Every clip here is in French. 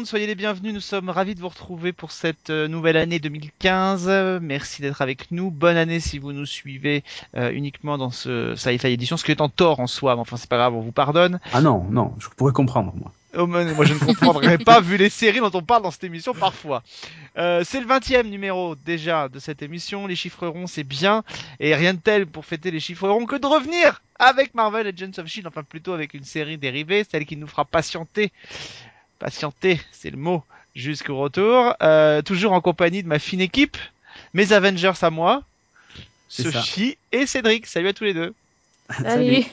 Monde, soyez les bienvenus. Nous sommes ravis de vous retrouver pour cette euh, nouvelle année 2015. Merci d'être avec nous. Bonne année si vous nous suivez euh, uniquement dans ce Sci-Fi Edition, ce qui est en tort en soi. Mais enfin, c'est pas grave, on vous pardonne. Ah non, non, je pourrais comprendre moi. Oh, moi je ne comprendrais pas vu les séries dont on parle dans cette émission parfois. Euh, c'est le 20 numéro déjà de cette émission. Les chiffres ronds c'est bien et rien de tel pour fêter les chiffres ronds que de revenir avec Marvel Agents of Shield, enfin plutôt avec une série dérivée, celle qui nous fera patienter. Patienter, c'est le mot, jusqu'au retour. Euh, toujours en compagnie de ma fine équipe, mes Avengers à moi, Sophie et Cédric. Salut à tous les deux. Salut.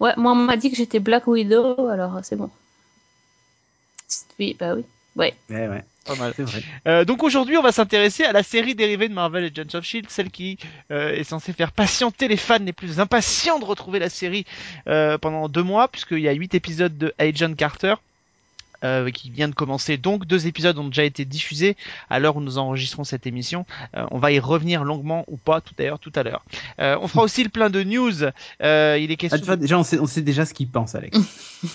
Ouais, moi on m'a dit que j'étais Black Widow, alors c'est bon. Oui, bah oui. Ouais. Ouais, ouais. Pas mal. C'est vrai. Euh, donc aujourd'hui, on va s'intéresser à la série dérivée de Marvel Agents of Shield, celle qui euh, est censée faire patienter les fans les plus impatients de retrouver la série euh, pendant deux mois, puisqu'il y a huit épisodes de Agent Carter. Euh, qui vient de commencer donc deux épisodes ont déjà été diffusés à l'heure où nous enregistrons cette émission Euh, on va y revenir longuement ou pas tout d'ailleurs tout à l'heure Euh, on fera aussi le plein de news Euh, il est Ah, question vois, déjà, on sait, on sait déjà ce qu'il pense, Alex.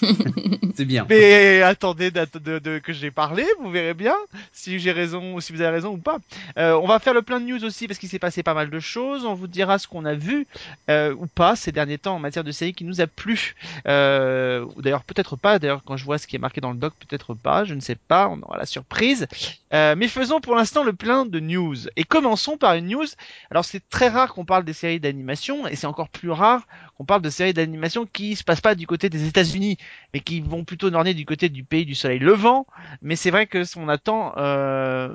c'est bien. Mais attendez d'att- de, de- que j'ai parlé, vous verrez bien si j'ai raison ou si vous avez raison ou pas. Euh, on va faire le plein de news aussi parce qu'il s'est passé pas mal de choses. On vous dira ce qu'on a vu euh, ou pas ces derniers temps en matière de série qui nous a plu. Euh, ou d'ailleurs peut-être pas. D'ailleurs quand je vois ce qui est marqué dans le doc, peut-être pas. Je ne sais pas. On aura la surprise. Euh, mais faisons pour l'instant le plein de news et commençons par une news. Alors c'est très rare qu'on parle des séries d'animation et c'est encore plus rare qu'on parle de séries d'animation qui se passent pas du côté des États-Unis mais qui vont plutôt norner du côté du pays du soleil levant. Mais c'est vrai que on attend euh,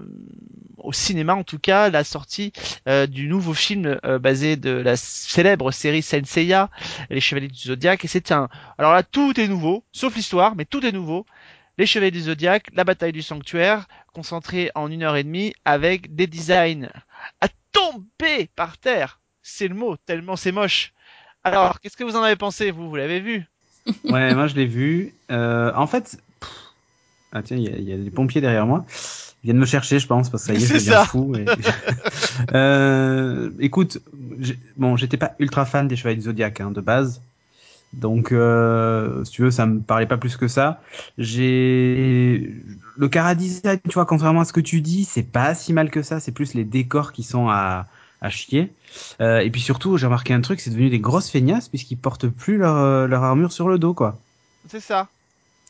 au cinéma en tout cas la sortie euh, du nouveau film euh, basé de la célèbre série Saint Seiya, Les Chevaliers du Zodiaque. Et c'est un. Alors là, tout est nouveau, sauf l'histoire, mais tout est nouveau. Les Chevaliers du Zodiaque, la bataille du sanctuaire, concentré en une heure et demie avec des designs à tomber par terre. C'est le mot, tellement c'est moche. Alors, qu'est-ce que vous en avez pensé, vous? Vous l'avez vu? Ouais, moi je l'ai vu. Euh, en fait, pff, ah tiens, il y, a- il y a des pompiers derrière moi. Ils viennent me chercher, je pense, parce que ça y est, je deviens fou. et- euh, écoute, bon, j'étais pas ultra fan des Chevaliers du Zodiac hein, de base. Donc, euh, si tu veux, ça me parlait pas plus que ça. J'ai le cara design, tu vois, contrairement à ce que tu dis, c'est pas si mal que ça. C'est plus les décors qui sont à, à chier. Euh, et puis surtout, j'ai remarqué un truc, c'est devenu des grosses feignasses puisqu'ils portent plus leur, euh, leur armure sur le dos, quoi. C'est ça.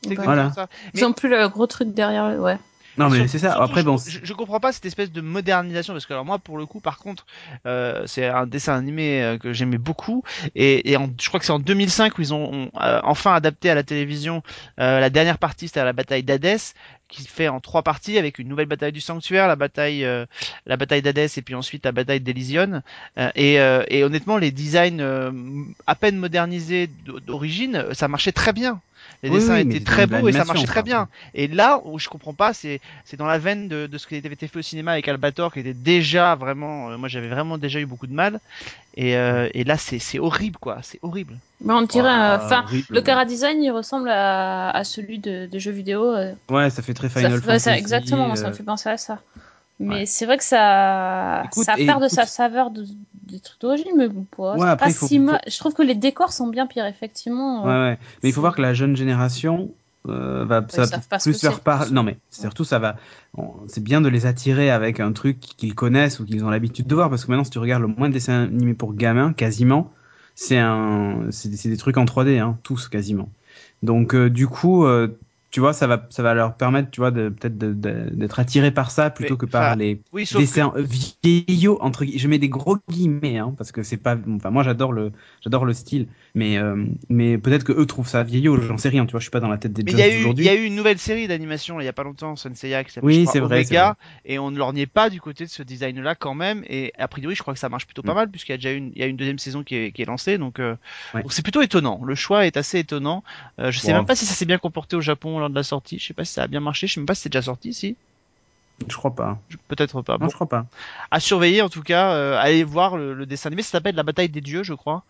C'est Voilà. ça. Ils ont plus le gros truc derrière eux, ouais. Non, mais c'est ça. surtout, Après, bon, je, je comprends pas cette espèce de modernisation parce que alors moi pour le coup par contre euh, c'est un dessin animé euh, que j'aimais beaucoup et, et en- je crois que c'est en 2005 où ils ont, euh, enfin adapté à la télévision euh, la dernière partie c'était la bataille d'Hadès qui se fait en trois parties avec une nouvelle bataille du sanctuaire la bataille euh, la bataille d'Hadès et puis ensuite la bataille d'Elysion Euh, et, euh, et honnêtement les designs euh, à peine modernisés d'origine ça marchait très bien les Oui, dessins oui, étaient très beaux et ça marchait très bien et là où je comprends pas c'est c'est dans la veine de, de ce qui avait été fait au cinéma avec Albator qui était déjà vraiment euh, moi j'avais vraiment déjà eu beaucoup de mal et, euh, et là c'est c'est horrible quoi c'est horrible Mais on dirait, enfin, le cara design, il ressemble à, à celui de, de jeux vidéo. euh. Ouais, ça fait très Final ça- Fantasy. exactement, ça me fait penser à ça. Mais ouais. c'est vrai que ça, Écoute, ça perd de sa saveur de, des trucs d'origine, mais bon, Ouais, après, pas faut- si faut- Je trouve que les décors sont bien pires, effectivement. Ouais, euh, ouais. Mais il faut voir que la jeune génération euh, va, ça plus leur parler. Non, mais surtout, ça va. C'est bien de les attirer avec un truc qu'ils connaissent ou qu'ils ont l'habitude de voir, parce que maintenant, si tu regardes le moins de dessins animés pour gamins, quasiment, c'est un, c'est des, trucs en 3D, hein, tous quasiment. Donc, euh, du coup, tu vois, ça va, ça va leur permettre, tu vois, de peut-être d'être attirés par ça plutôt Mais, que par les oui sauf que, dessins vieillots entre je mets des gros guillemets hein, parce que c'est pas enfin moi j'adore le j'adore le style mais euh, mais peut-être que eux trouvent ça vieillot j'en sais rien tu vois je suis pas dans la tête des mais jeunes il y a eu une nouvelle série d'animation il y a pas longtemps Senseiya qui s'appelle Oui, c'est vrai, et on ne lorgnait pas du côté de ce design là quand même et a priori je crois que ça marche plutôt pas Mm. mal puisqu'il y a déjà une il y a une deuxième saison qui est, qui est lancée donc euh, Ouais. donc c'est plutôt étonnant. Le choix est assez étonnant. Euh, je sais même pas si ça s'est bien comporté au Japon lors de la sortie. Je sais pas si ça a bien marché je sais même pas si c'est déjà sorti si Je crois pas. Peut-être pas. Non, Bon, je crois pas. à surveiller en tout cas. euh, allez voir le, le dessin animé. Ça s'appelle La Bataille des Dieux, je crois.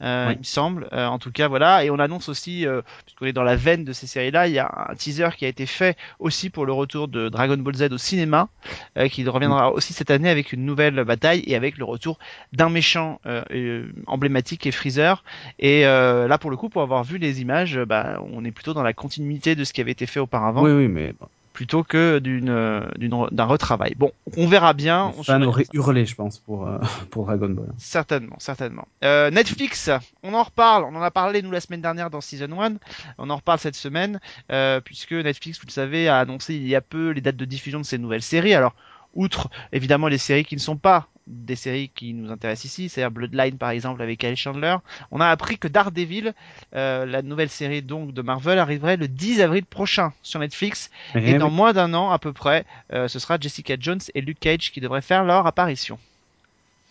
Euh, Oui. Il me semble. Euh, en tout cas, voilà. Et on annonce aussi, euh, puisqu'on est dans la veine de ces séries-là, il y a un teaser qui a été fait aussi pour le retour de Dragon Ball Z au cinéma, euh, qui reviendra aussi cette année avec une nouvelle bataille et avec le retour d'un méchant euh, euh, emblématique est Freezer. Et euh, là, pour le coup, pour avoir vu les images, bah, on est plutôt dans la continuité de ce qui avait été fait auparavant, Oui, oui, mais bon, plutôt que d'une euh, d'un retravail. Bon, on verra bien. les On fans ça. hurlé, je pense, pour, euh, pour Dragon Ball. Certainement, certainement. Euh, Netflix, on en reparle. On en a parlé nous la semaine dernière dans Season 1. On en reparle cette semaine euh, puisque Netflix, vous le savez, a annoncé il y a peu les dates de diffusion de ses nouvelles séries. Alors, outre évidemment les séries qui ne sont pas des séries qui nous intéressent ici, c'est-à-dire Bloodline par exemple avec Kyle Chandler, on a appris que Daredevil, euh, la nouvelle série donc de Marvel, arriverait le 10 avril prochain sur Netflix et Eh dans oui. moins d'un an à peu près, euh, ce sera Jessica Jones et Luke Cage qui devraient faire leur apparition.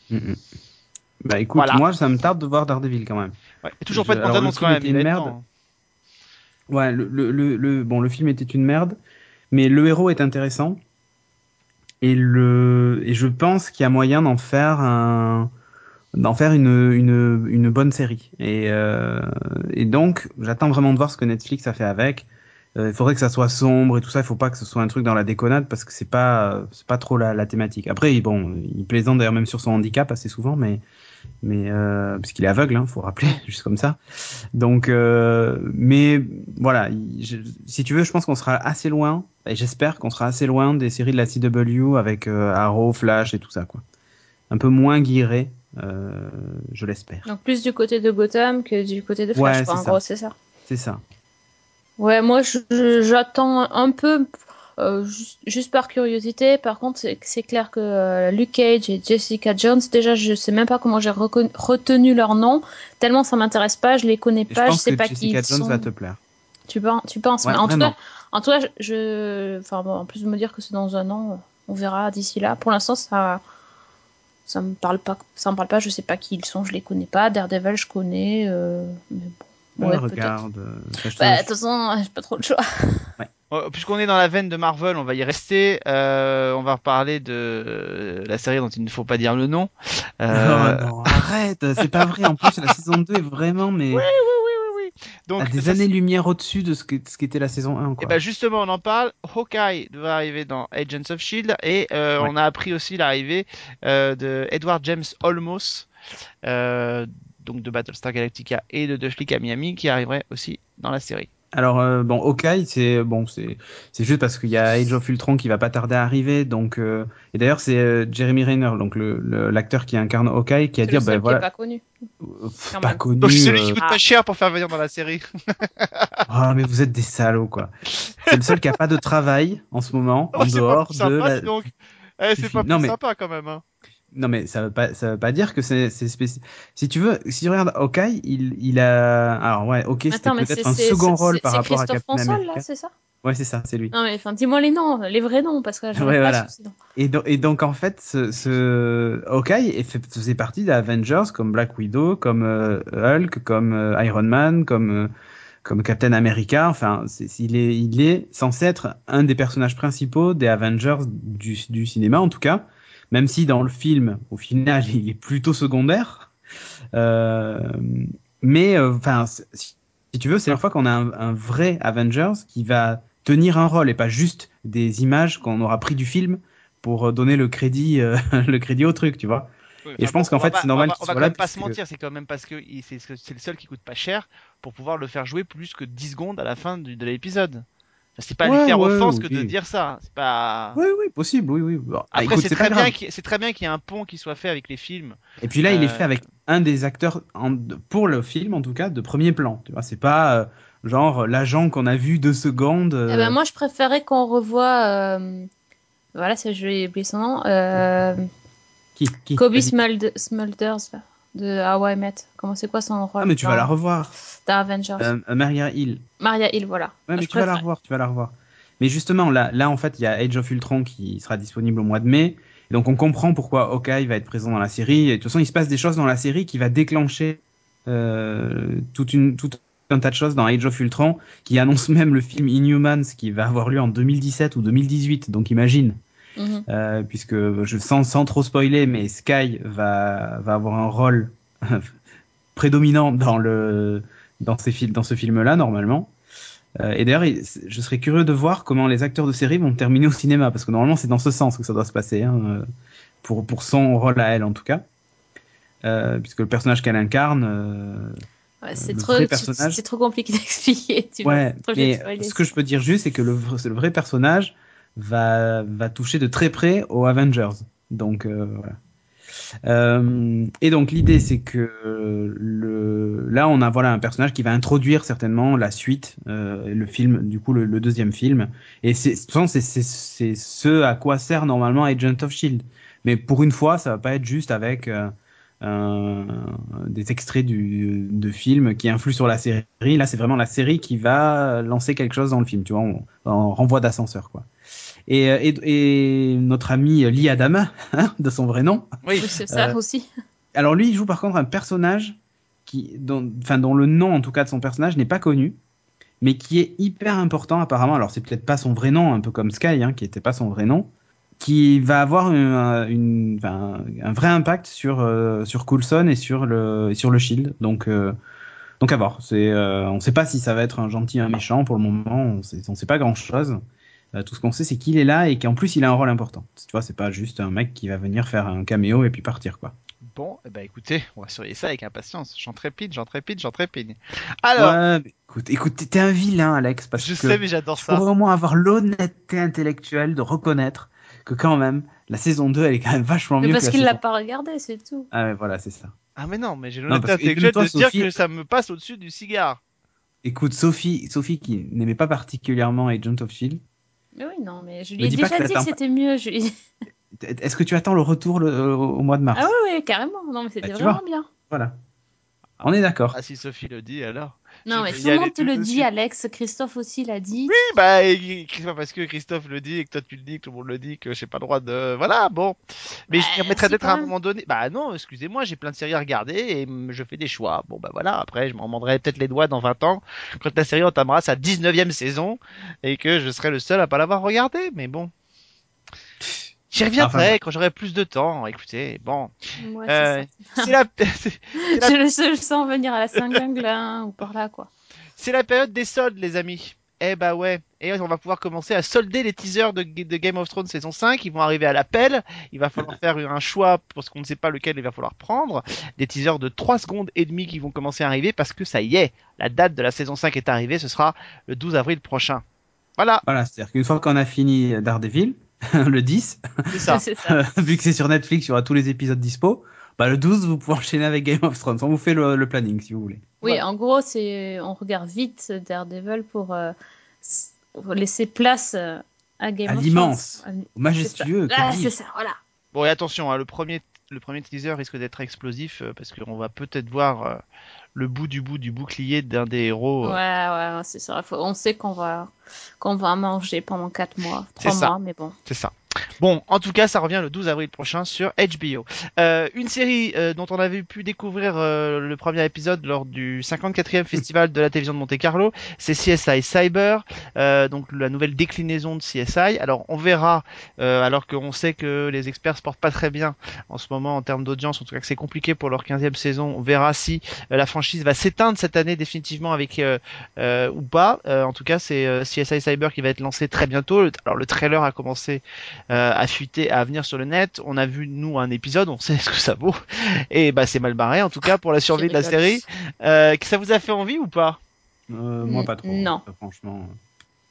Mm, mm. Bah écoute, Voilà. moi, ça me tarde de voir Daredevil quand même. Ouais, et toujours Je- pas de bande-annonce quand même. une merde. temps. Ouais, le, le, le, le- bon, le film était une merde, mais le héros est intéressant. Et le, et je pense qu'il y a moyen d'en faire un, d'en faire une, une, bonne série. Et, euh, et donc, j'attends vraiment de voir ce que Netflix a fait avec. Euh, Il faudrait que ça soit sombre et tout ça. Il faut pas que ce soit un truc dans la déconnade parce que c'est pas, c'est pas trop la, la thématique. Après, bon, il plaisante d'ailleurs même sur son handicap assez souvent, mais, mais euh, parce qu'il est aveugle, hein, faut rappeler, juste comme ça. Donc, euh, mais voilà, je- si tu veux, je pense qu'on sera assez loin, et j'espère qu'on sera assez loin des séries de la CW avec euh, Arrow, Flash et tout ça, quoi. Un peu moins guiré, euh, je l'espère. Donc plus du côté de Gotham que du côté de Flash, Ouais, quoi, en ça. gros, c'est ça. C'est ça. Ouais, moi j'attends un peu, euh, juste, par curiosité. Par contre, c'est clair que euh, Luke Cage et Jessica Jones, déjà, je sais même pas comment j'ai retenu leur nom, tellement ça m'intéresse pas, je les connais Et pas, je pense sais que pas Jessica qui ils Jones sont. va te plaire. Tu penses, tu penses Ouais, mais en tout cas, en tout cas, je- je, enfin bon, en plus de me dire que c'est dans un an, on verra d'ici là. Pour l'instant, ça, ça me parle pas, ça me parle pas. Je sais pas qui ils sont, je les connais pas. Daredevil, je connais, euh, mais bon, ouais, Ouais, regarde. euh, Bah, de toute façon, j'ai pas trop le choix. Euh, Puisqu'on est dans la veine de Marvel, on va y rester. Euh, on va reparler de la série dont il ne faut pas dire le nom. Euh, Oh non, arrête, c'est pas vrai. En plus, la saison 2 est vraiment, mais Oui, oui, oui, oui. Donc, à des années-lumière au-dessus de ce qu'était la saison 1. Et Quoi. ben justement, on en parle. Hawkeye devrait arriver dans Agents of Shield et euh, Ouais. on a appris aussi l'arrivée de Edward James Olmos, euh, donc de Battlestar Galactica et de League à Miami, qui arriverait aussi dans la série. Alors euh, bon, Hawkeye, c'est bon, c'est c'est juste parce qu'il y a Age of Ultron qui va pas tarder à arriver, donc euh, et d'ailleurs c'est euh, Jeremy Renner, donc le l'acteur qui incarne Hawkeye, qui a dit le ben seul qui est voilà, pas connu. pff, pas même. connu. Donc celui qui coûte Ah. pas cher pour faire venir dans la série. Ah mais vous êtes des salauds quoi. C'est le seul qui a pas de travail en ce moment en Oh, dehors de sympa, la. donc. Eh, c'est pas plus Non, mais- sympa quand même. Hein. Non mais ça veut pas ça veut pas dire que c'est c'est spécial. Si tu veux, si tu regardes Hawkeye, il il a alors ouais, ok, c'était peut-être un second rôle par rapport à Christophe Captain François, America. là, c'est ça? Ouais, c'est ça, c'est lui. Non, mais enfin, dis-moi les noms, les vrais noms, parce que j'arrive Ouais, pas voilà. noms. Et, do- et donc en fait, ce, ce Hawkeye faisait partie des Avengers comme Black Widow, comme euh, Hulk, comme euh, Iron Man, comme euh, comme Captain America. Enfin, il est il est censé être un des personnages principaux des Avengers du, du cinéma en tout cas, même si dans le film, au final, il est plutôt secondaire. Euh, mais euh, enfin, si, si tu veux, c'est la fois qu'on a un, un vrai Avengers qui va tenir un rôle et pas juste des images qu'on aura pris du film pour euh, donner le crédit, euh, le crédit au truc, tu vois. Et je pense qu'en fait, c'est normal On va, on va quand même pas se mentir, c'est quand même parce que c'est c'est le seul qui coûte pas cher pour pouvoir le faire jouer plus que 10 secondes à la fin du- de l'épisode. C'est pas lui Ouais, faire ouais, offense que de dire ça. C'est pas. Oui, oui, possible, oui, oui. Bon, ah, Après, c'est très, bien qu'il- c'est très bien qu'il y ait un pont qui soit fait avec les films. Et puis là, il est Euh, fait avec un des acteurs en- pour le film, en tout cas, de premier plan. Tu vois, c'est pas euh, genre l'agent qu'on a vu deux secondes. euh, Eh ben, moi, je préférais qu'on revoie. euh, Voilà, c'est- je vais oublier son nom. euh, qui, qui? Kobe Smulders, là, de How I Met. Comment c'est quoi son rôle Ah, mais tu vas la revoir. dans Avengers. Euh, Maria Hill. Maria Hill, voilà. Ouais, mais Je tu vas la revoir, tu vas la revoir. Mais justement, là, là, en fait, il y a Age of Ultron qui sera disponible au mois de mai. Et donc, on comprend pourquoi Hawkeye va être présent dans la série. Et de toute façon, il se passe des choses dans la série qui va déclencher euh, toute une, tout un tas de choses dans Age of Ultron, qui annonce même le film Inhumans qui va avoir lieu en 2017 ou 2018. Donc, imagine. Mhm. euh, puisque je sens sans trop spoiler, mais Sky va va avoir un rôle prédominant dans le dans ces fil- dans ce film-là normalement. Euh, et d'ailleurs, il- je serais curieux de voir comment les acteurs de série vont terminer au cinéma, parce que normalement c'est dans ce sens que ça doit se passer, hein, euh, pour pour son rôle à elle en tout cas, Euh, puisque le personnage qu'elle incarne. euh, Ouais, c'est trop, personnage- trop compliqué d'expliquer. Ouais, mais ce que je peux dire juste, c'est que le, le vrai personnage va, va toucher de très près aux Avengers. Donc euh, voilà. Euh, et donc l'idée, c'est que là, on a voilà un personnage qui va introduire certainement la suite, euh, le film, du coup le, deuxième film. Et c'est, c'est, ce à quoi sert normalement Agent of Shield. Mais pour une fois, ça va pas être juste avec des extraits de films qui influent sur la série. Là, c'est vraiment la série qui va lancer quelque chose dans le film, tu vois, on, en renvoi d'ascenseur, quoi. Et, euh, et, et notre ami Lee Adama, hein, de son vrai nom, Oui. C'est ça euh, aussi. alors lui, il joue par contre un personnage qui, dont, enfin, dont le nom en tout cas de son personnage n'est pas connu, mais qui est hyper important apparemment. Alors c'est peut-être pas son vrai nom, un peu comme Sky, hein, qui était pas son vrai nom, qui va avoir une, une- enfin, un vrai impact sur euh, sur Coulson et sur le sur le Shield. Donc euh, donc à voir. C'est, euh, on sait pas si ça va être un gentil, un méchant. Pour le moment, on sait, on sait pas grand chose. Tout ce qu'on sait, c'est qu'il est là et qu'en plus il a un rôle important. Tu vois, c'est pas juste un mec qui va venir faire un caméo et puis partir quoi. Bon, eh ben écoutez, on va surveiller ça avec impatience. J'en trépide, j'en trépide, j'en trépide. Alors, Ouais, mais écoute, écoute, t'es un vilain, Alex, parce je que sais, mais j'adore ça. pourrais au moins avoir l'honnêteté intellectuelle de reconnaître que quand même, la saison 2, elle est quand même vachement Mais mieux parce qu'il l'a pas regardé, c'est tout. Ah ouais, voilà, c'est ça. Ah mais non, mais j'ai l'honnêteté intellectuelle de dire Sophie- que ça me passe au-dessus du cigare. Écoute, Sophie, Sophie qui n'aimait pas particulièrement Agent of Shield, Mais oui, non, mais je lui ai déjà que dit que c'était mieux. Je est-ce que tu attends le retour le- au mois de mars? Ah oui, oui, carrément. Non, mais c'était Bah, vraiment vois. bien. Voilà. On est d'accord. Ah si Sophie le dit alors? Non, mais tout le monde te le dit. Alex. Christophe aussi l'a dit. Oui, bah parce que Christophe le dit et que toi tu le dis, que tout le monde le dit, que j'ai pas le droit de. Voilà, bon. Mais je Bah, si, peut-être quand à un moment donné. Bah non, excusez-moi, j'ai plein de séries à regarder et je fais des choix. Bon bah voilà, après je m'en mordrai peut-être les doigts dans 20 ans quand la série entamera sa 19e saison et que je serai le seul à pas l'avoir regardé. Mais bon. J'y reviendrai Enfin, quand j'aurai plus de temps. Écoutez, bon. Ouais, Euh, c'est c'est la. Je le sens venir à la Saint-Gangle hein, ou par là, quoi. c'est la période des soldes, les amis. Eh bah ouais. Et on va pouvoir commencer à solder les teasers de, de Game of Thrones saison 5. Ils vont arriver à l'appel. Il va falloir faire un choix parce qu'on ne sait pas lequel il va falloir prendre. Des teasers de 3 secondes et demie qui vont commencer à arriver parce que ça y est. La date de la saison 5 est arrivée. Ce sera le 12 avril prochain. Voilà. Voilà, c'est-à-dire qu'une fois qu'on a fini Daredevil, le 10, C'est ça. c'est ça. vu que c'est sur Netflix, il y aura tous les épisodes dispo. Bah, le 12, vous pouvez enchaîner avec Game of Thrones. On vous fait le, le planning si vous voulez. Oui, Voilà. en gros, c'est on regarde vite Daredevil pour, euh, pour laisser place euh, à Game À of l'immense. Thrones. Au majestueux. C'est ça. que Ah, c'est ça, voilà. Bon et attention, hein, le premier le premier teaser risque d'être explosif euh, parce qu'on va peut-être voir euh, le bout du bout du bouclier d'un des héros. euh, Ouais, ouais, c'est ça. Faut- on sait qu'on va qu'on va manger pendant 4 mois, C'est 3 ça. mois, mais bon. C'est ça. Bon, en tout cas, ça revient le 12 avril prochain sur HBO. Euh, une série euh, dont on avait pu découvrir euh, le premier épisode lors du 54e festival de la télévision de Monte Carlo, c'est CSI Cyber, euh, donc la nouvelle déclinaison de CSI. Alors, on verra, euh, alors qu'on sait que les experts se portent pas très bien en ce moment en termes d'audience, en tout cas que c'est compliqué pour leur 15e saison. On verra si euh, la franchise va s'éteindre cette année définitivement avec ou pas. En tout cas, c'est CSI Cyber qui va être lancé très bientôt. Alors, le trailer a commencé euh, à fuiter, à venir sur le net. On a vu nous un épisode, on sait ce que ça vaut. Et bah c'est mal barré en tout cas pour la survie de la série. Euh, que ça vous a fait envie ou pas? Euh, moi, pas trop. Non. Franchement.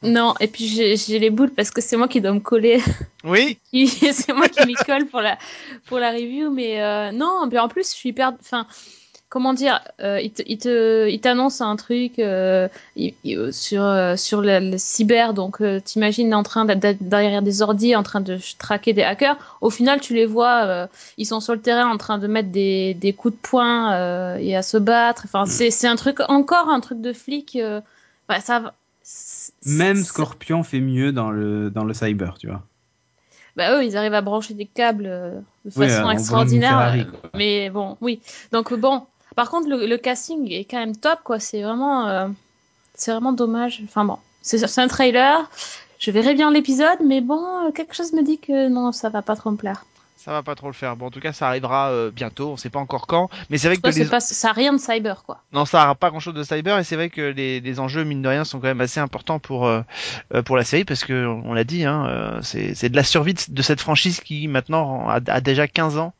Non, et puis j'ai les boules parce que c'est moi qui dois me coller. Oui. c'est moi qui m'y colle pour la pour la review, mais euh, non. Puis en plus, je suis hyper. Enfin, comment dire euh, Il te il t'annonce un truc euh, euh, sur euh, sur le, le cyber, donc euh, t'imagines en train d'être derrière des ordis, en train de traquer des hackers. Au final, tu les vois, ils sont sur le terrain en train de mettre des des coups de poing et à se battre. Enfin, c'est c'est un truc encore un truc de flic. enfin, ça. Même Scorpion fait mieux dans le, dans le cyber, tu vois. Bah eux, ils arrivent à brancher des câbles de façon extraordinaire. Ferrari, mais bon, oui. Donc bon, par contre, le, casting est quand même top, quoi. C'est vraiment, euh, c'est vraiment dommage. Enfin bon, c'est un trailer. je verrai bien l'épisode, mais bon, quelque chose me dit que non, ça va pas trop me plaire ça va pas trop le faire. Bon, en tout cas, ça arrivera euh, bientôt. On sait pas encore quand, mais c'est vrai que les... pas, ça a rien de cyber, quoi. Non, ça a pas grand chose de cyber, et c'est vrai que les, les, enjeux mine de rien sont quand même assez importants pour euh, euh, pour la série parce que on l'a dit, hein, c'est de la survie de cette franchise qui maintenant a, a déjà 15 ans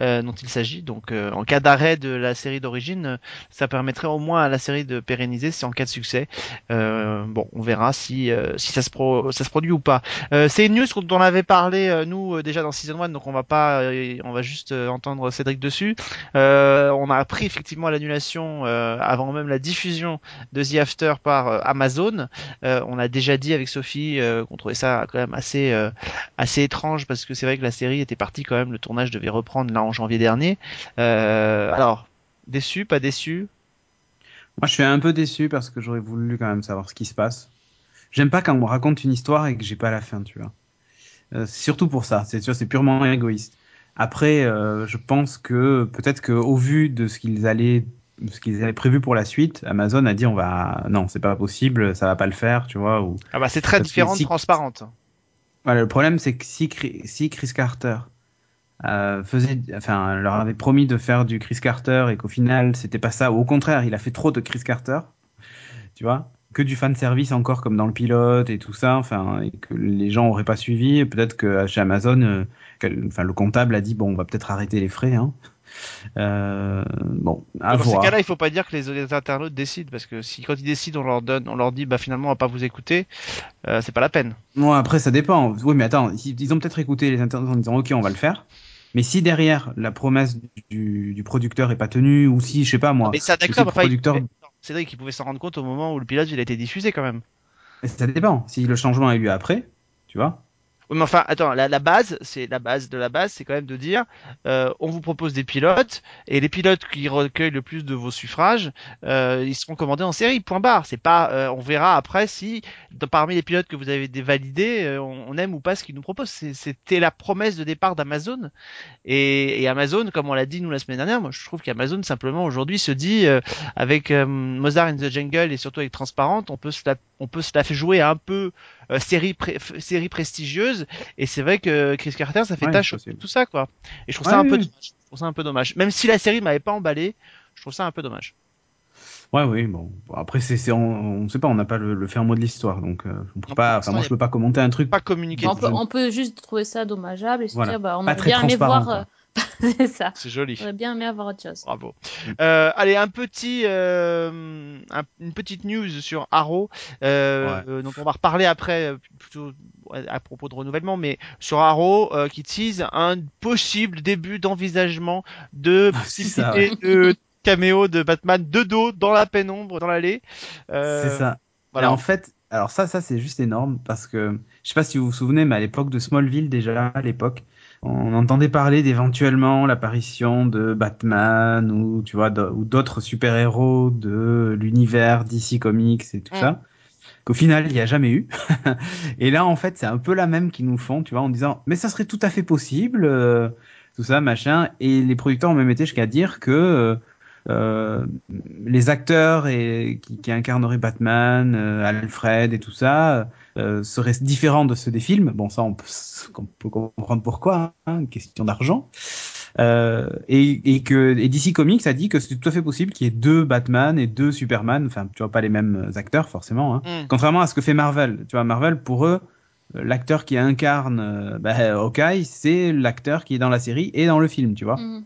euh, dont il s'agit. Donc euh, en cas d'arrêt de la série d'origine, euh, ça permettrait au moins à la série de pérenniser si en cas de succès. bon, on verra si si ça se pro ça se produit ou pas. c'est une news dont on avait parlé nous déjà dans Season 1, donc on va pas on va juste entendre Cédric dessus. on a appris effectivement l'annulation avant même la diffusion de The After par Amazon. on a déjà dit avec Sophie qu'on trouvait ça quand même assez assez étrange parce que c'est vrai que la série était partie quand même, le tournage devait reprendre là en janvier dernier. Euh, alors, déçu, pas déçu? Moi, je suis un peu déçu parce que j'aurais voulu quand même savoir ce qui se passe. J'aime pas quand on me raconte une histoire et que j'ai pas la fin, tu vois. Euh, surtout pour ça, c'est sûr, c'est purement égoïste. Après, euh, je pense que peut-être qu'au vu de ce qu'ils allaient ce qu'ils avaient prévu pour la suite, Amazon a dit on va non, c'est pas possible, ça va pas le faire, tu vois. Ou... Ah bah c'est très différent de transparente. Voilà, le problème c'est que si, si Chris Carter euh, faisait, enfin, leur avait promis de faire du Chris Carter et qu'au final c'était pas ça, ou au contraire, il a fait trop de Chris Carter, tu vois, que du fan service encore comme dans le pilote et tout ça, enfin, et que les gens auraient pas suivi. Peut-être que chez Amazon, euh, enfin, le comptable a dit bon, on va peut-être arrêter les frais, hein. Euh, bon, à dans voir. ces cas-là, il faut pas dire que les, internautes décident, parce que si quand ils décident, on leur donne, on leur dit, bah finalement, on va pas vous écouter, euh, c'est pas la peine. Bon, après, ça dépend. Oui, mais attends, ils ont peut-être écouté les internautes en disant, ok, on va le faire. Mais si derrière la promesse du, du producteur est pas tenue, ou si, je sais pas moi, mais ça d'accord, le producteur... Cédric, qu'il pouvait s'en rendre compte au moment où le pilote il a été diffusé quand même. Mais ça dépend. Si le changement a eu lieu après, tu vois, mais enfin, attends, la, base, c'est la base de la base, c'est quand même de dire, euh, on vous propose des pilotes et les pilotes qui recueillent le plus de vos suffrages, euh, ils seront commandés en série. Point barre. C'est pas, euh, on verra après si parmi les pilotes que vous avez validés, on, aime ou pas ce qu'ils nous proposent. C'était la promesse de départ d'Amazon et, Amazon, comme on l'a dit nous la semaine dernière, moi je trouve qu'Amazon simplement aujourd'hui se dit avec Mozart in the Jungle et surtout avec Transparent, on peut se la, on peut se la faire jouer un peu série série prestigieuse et c'est vrai que Chris Carter, ça fait tâche tout ça, quoi. Et je trouve ça un peu dommage. Je trouve ça un peu dommage. Même si la série m'avait pas emballé, je trouve ça un peu dommage. Ouais, oui, bon. Après, c'est, on, sait pas, on n'a pas le, le fin mot de l'histoire, donc euh, on peut pas. Enfin, moi, je peux pas commenter un truc. Pas communiquer. On peut, juste trouver ça dommageable et se dire, bah, on a bien aimé voir. c'est ça. C'est joli. J'aurais bien aimé avoir autre chose. Bravo. Euh, allez, un petit, euh, une petite news sur Arrow. Euh, euh, donc on va reparler après, plutôt à propos de renouvellement, mais sur Arrow qui tease un possible début d'envisagement de ah, possibilité de caméo de Batman de dos dans la pénombre, dans l'allée. c'est ça. Voilà. en fait, alors ça, ça c'est juste énorme parce que je sais pas si vous vous souvenez, mais à l'époque de Smallville déjà, à l'époque, on entendait parler d'éventuellement l'apparition de Batman ou tu vois ou d'autres super-héros de l'univers DC Comics et tout ça qu'au final il n'y a jamais eu. Et là en fait c'est un peu la même qu'ils nous font tu vois en disant mais ça serait tout à fait possible euh, tout ça machin. Et les producteurs ont même été jusqu'à dire que euh, euh, les acteurs et, qui, qui incarneraient Batman, Alfred et tout ça euh, seraient différents de ceux des films. Bon, ça on peut, on peut comprendre pourquoi, hein, une question d'argent. Euh, et, et, que et DC Comics a dit que c'est tout à fait possible qu'il y ait deux Batman et deux Superman, enfin tu vois pas les mêmes acteurs forcément, hein. Mm. contrairement à ce que fait Marvel. Tu vois Marvel pour eux l'acteur qui incarne euh, bah, Hawkeye c'est l'acteur qui est dans la série et dans le film, tu vois. Mm.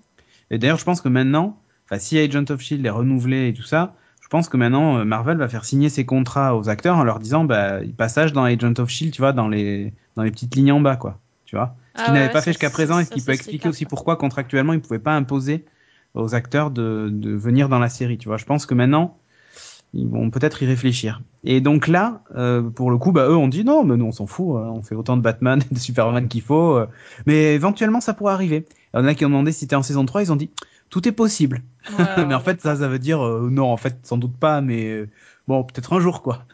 Et d'ailleurs je pense que maintenant, enfin si Agent of Shield est renouvelé et tout ça, je pense que maintenant euh, Marvel va faire signer ses contrats aux acteurs en leur disant bah passage dans Agent of Shield, tu vois, dans les dans les petites lignes en bas quoi, tu vois. Ce ah qu'ils n'avaient pas fait jusqu'à présent et ce qui peut expliquer aussi pourquoi contractuellement ils pouvaient pas imposer aux acteurs de, de venir dans la série, tu vois. Je pense que maintenant ils vont peut-être y réfléchir. Et donc là, euh, pour le coup, bah eux ont dit non, mais nous on s'en fout, hein. on fait autant de Batman et de Superman qu'il faut, euh. mais éventuellement ça pourrait arriver. Il y en a qui ont demandé si c'était en saison 3, ils ont dit tout est possible. mais en fait, ça, ça veut dire euh, non, en fait, sans doute pas, mais euh, bon, peut-être un jour, quoi.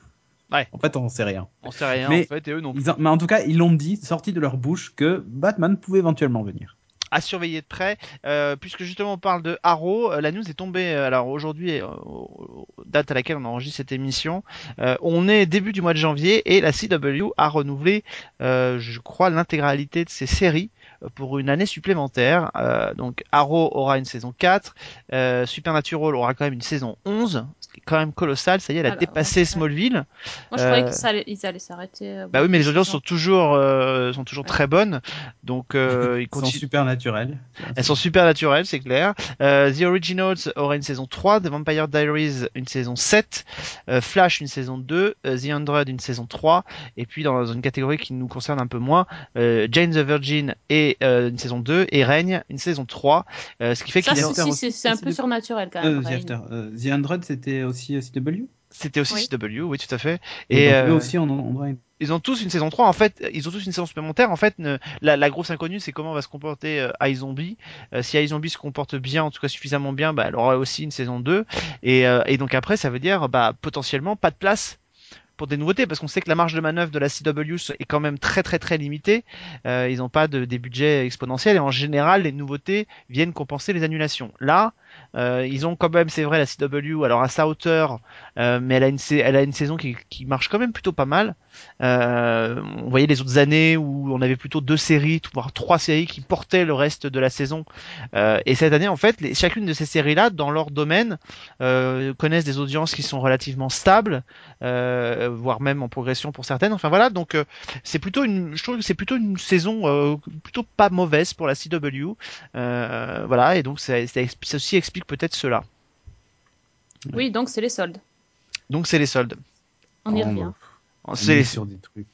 Ouais. En fait, on sait rien. On sait rien, mais, en fait, et eux non. mais en tout cas, ils l'ont dit, sorti de leur bouche, que Batman pouvait éventuellement venir. à surveiller de près, euh, puisque justement on parle de Arrow, la news est tombée, alors aujourd'hui, euh, au- au- date à laquelle on enregistre cette émission, euh, on est début du mois de janvier et la CW a renouvelé, je crois, l'intégralité de ses séries pour une année supplémentaire. Euh, donc Arrow aura une saison 4, euh, Supernatural aura quand même une saison 11, ce qui est quand même colossal, ça y est, elle a Alors, dépassé ouais. Smallville. Moi, je croyais Euh, qu'ils allaient, s'arrêter. euh, Bah oui, mais les audiences sont toujours, euh, sont toujours très bonnes, donc euh, ils Ils sont continuent. super naturels. Elles sont super naturelles, c'est clair. Euh, The Originals aura une saison 3, The Vampire Diaries une saison 7, euh, Flash une saison 2, euh, The Hundred une saison 3, et puis dans une catégorie qui nous concerne un peu moins, euh, Jane the Virgin et euh, une saison 2 et Règne une saison 3, euh, ce qui fait qu'il est... Aussi, c'est un peu surnaturel quand Euh, même. The Rain. After. Euh, The Hundred, c'était aussi CW C'était aussi Oui. CW, oui tout à fait. Et, Et, donc, eux aussi, doit... ils ont tous une saison 3 en fait ils ont tous une saison supplémentaire en fait ne- la, la grosse inconnue c'est comment va se comporter euh, iZombie Euh, si iZombie se comporte bien en tout cas suffisamment bien bah, elle aura aussi une saison 2 et, euh, et donc après ça veut dire bah potentiellement pas de place pour des nouveautés parce qu'on sait que la marge de manœuvre de la CW est quand même très très très limitée. Euh, ils n'ont pas de, des budgets exponentiels et en général les nouveautés viennent compenser les annulations. Là euh, ils ont quand même c'est vrai la CW alors à sa hauteur euh, mais elle a une saison qui, marche quand même plutôt pas mal euh, on voyait les autres années où on avait plutôt deux séries, voire trois séries qui portaient le reste de la saison. Euh, et cette année, en fait, chacune de ces séries-là, dans leur domaine, connaissent des audiences qui sont relativement stables, voire même en progression pour certaines. Enfin voilà, donc c'est plutôt une, je trouve que c'est plutôt une saison plutôt pas mauvaise pour la CW. Voilà, et donc expli- ceci explique peut-être cela. Oui, donc c'est les soldes. Donc c'est les soldes. On y Oh, revient. On C'est est sur des trucs.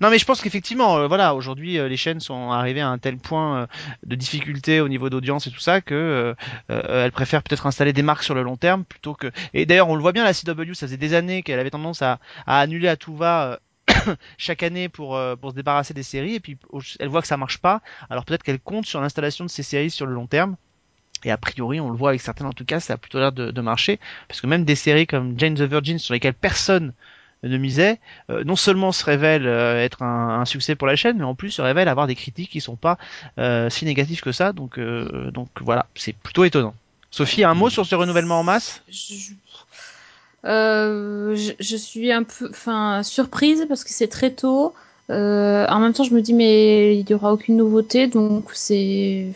Non mais je pense qu'effectivement, euh, voilà, aujourd'hui euh, les chaînes sont arrivées à un tel point euh, de difficulté au niveau d'audience et tout ça que euh, euh, elles préfèrent peut-être installer des marques sur le long terme plutôt que. Et d'ailleurs, on le voit bien, la CW, ça faisait des années qu'elle avait tendance à, à annuler à tout va. euh, chaque année pour euh, pour se débarrasser des séries et puis elle voit que ça marche pas alors peut-être qu'elle compte sur l'installation de ces séries sur le long terme et a priori on le voit avec certaines en tout cas ça a plutôt l'air de, de marcher parce que même des séries comme Jane the Virgin sur lesquelles personne ne misait euh, non seulement se révèle euh, être un, un succès pour la chaîne, mais en plus se révèle avoir des critiques qui sont pas euh, si négatives que ça. Donc, euh, donc voilà, c'est plutôt étonnant. Sophie, un mot sur ce renouvellement en masse? Je, euh, je, je suis un peu enfin, surprise parce que c'est très tôt. Euh, en même temps, je me dis, mais il n'y aura aucune nouveauté, donc c'est.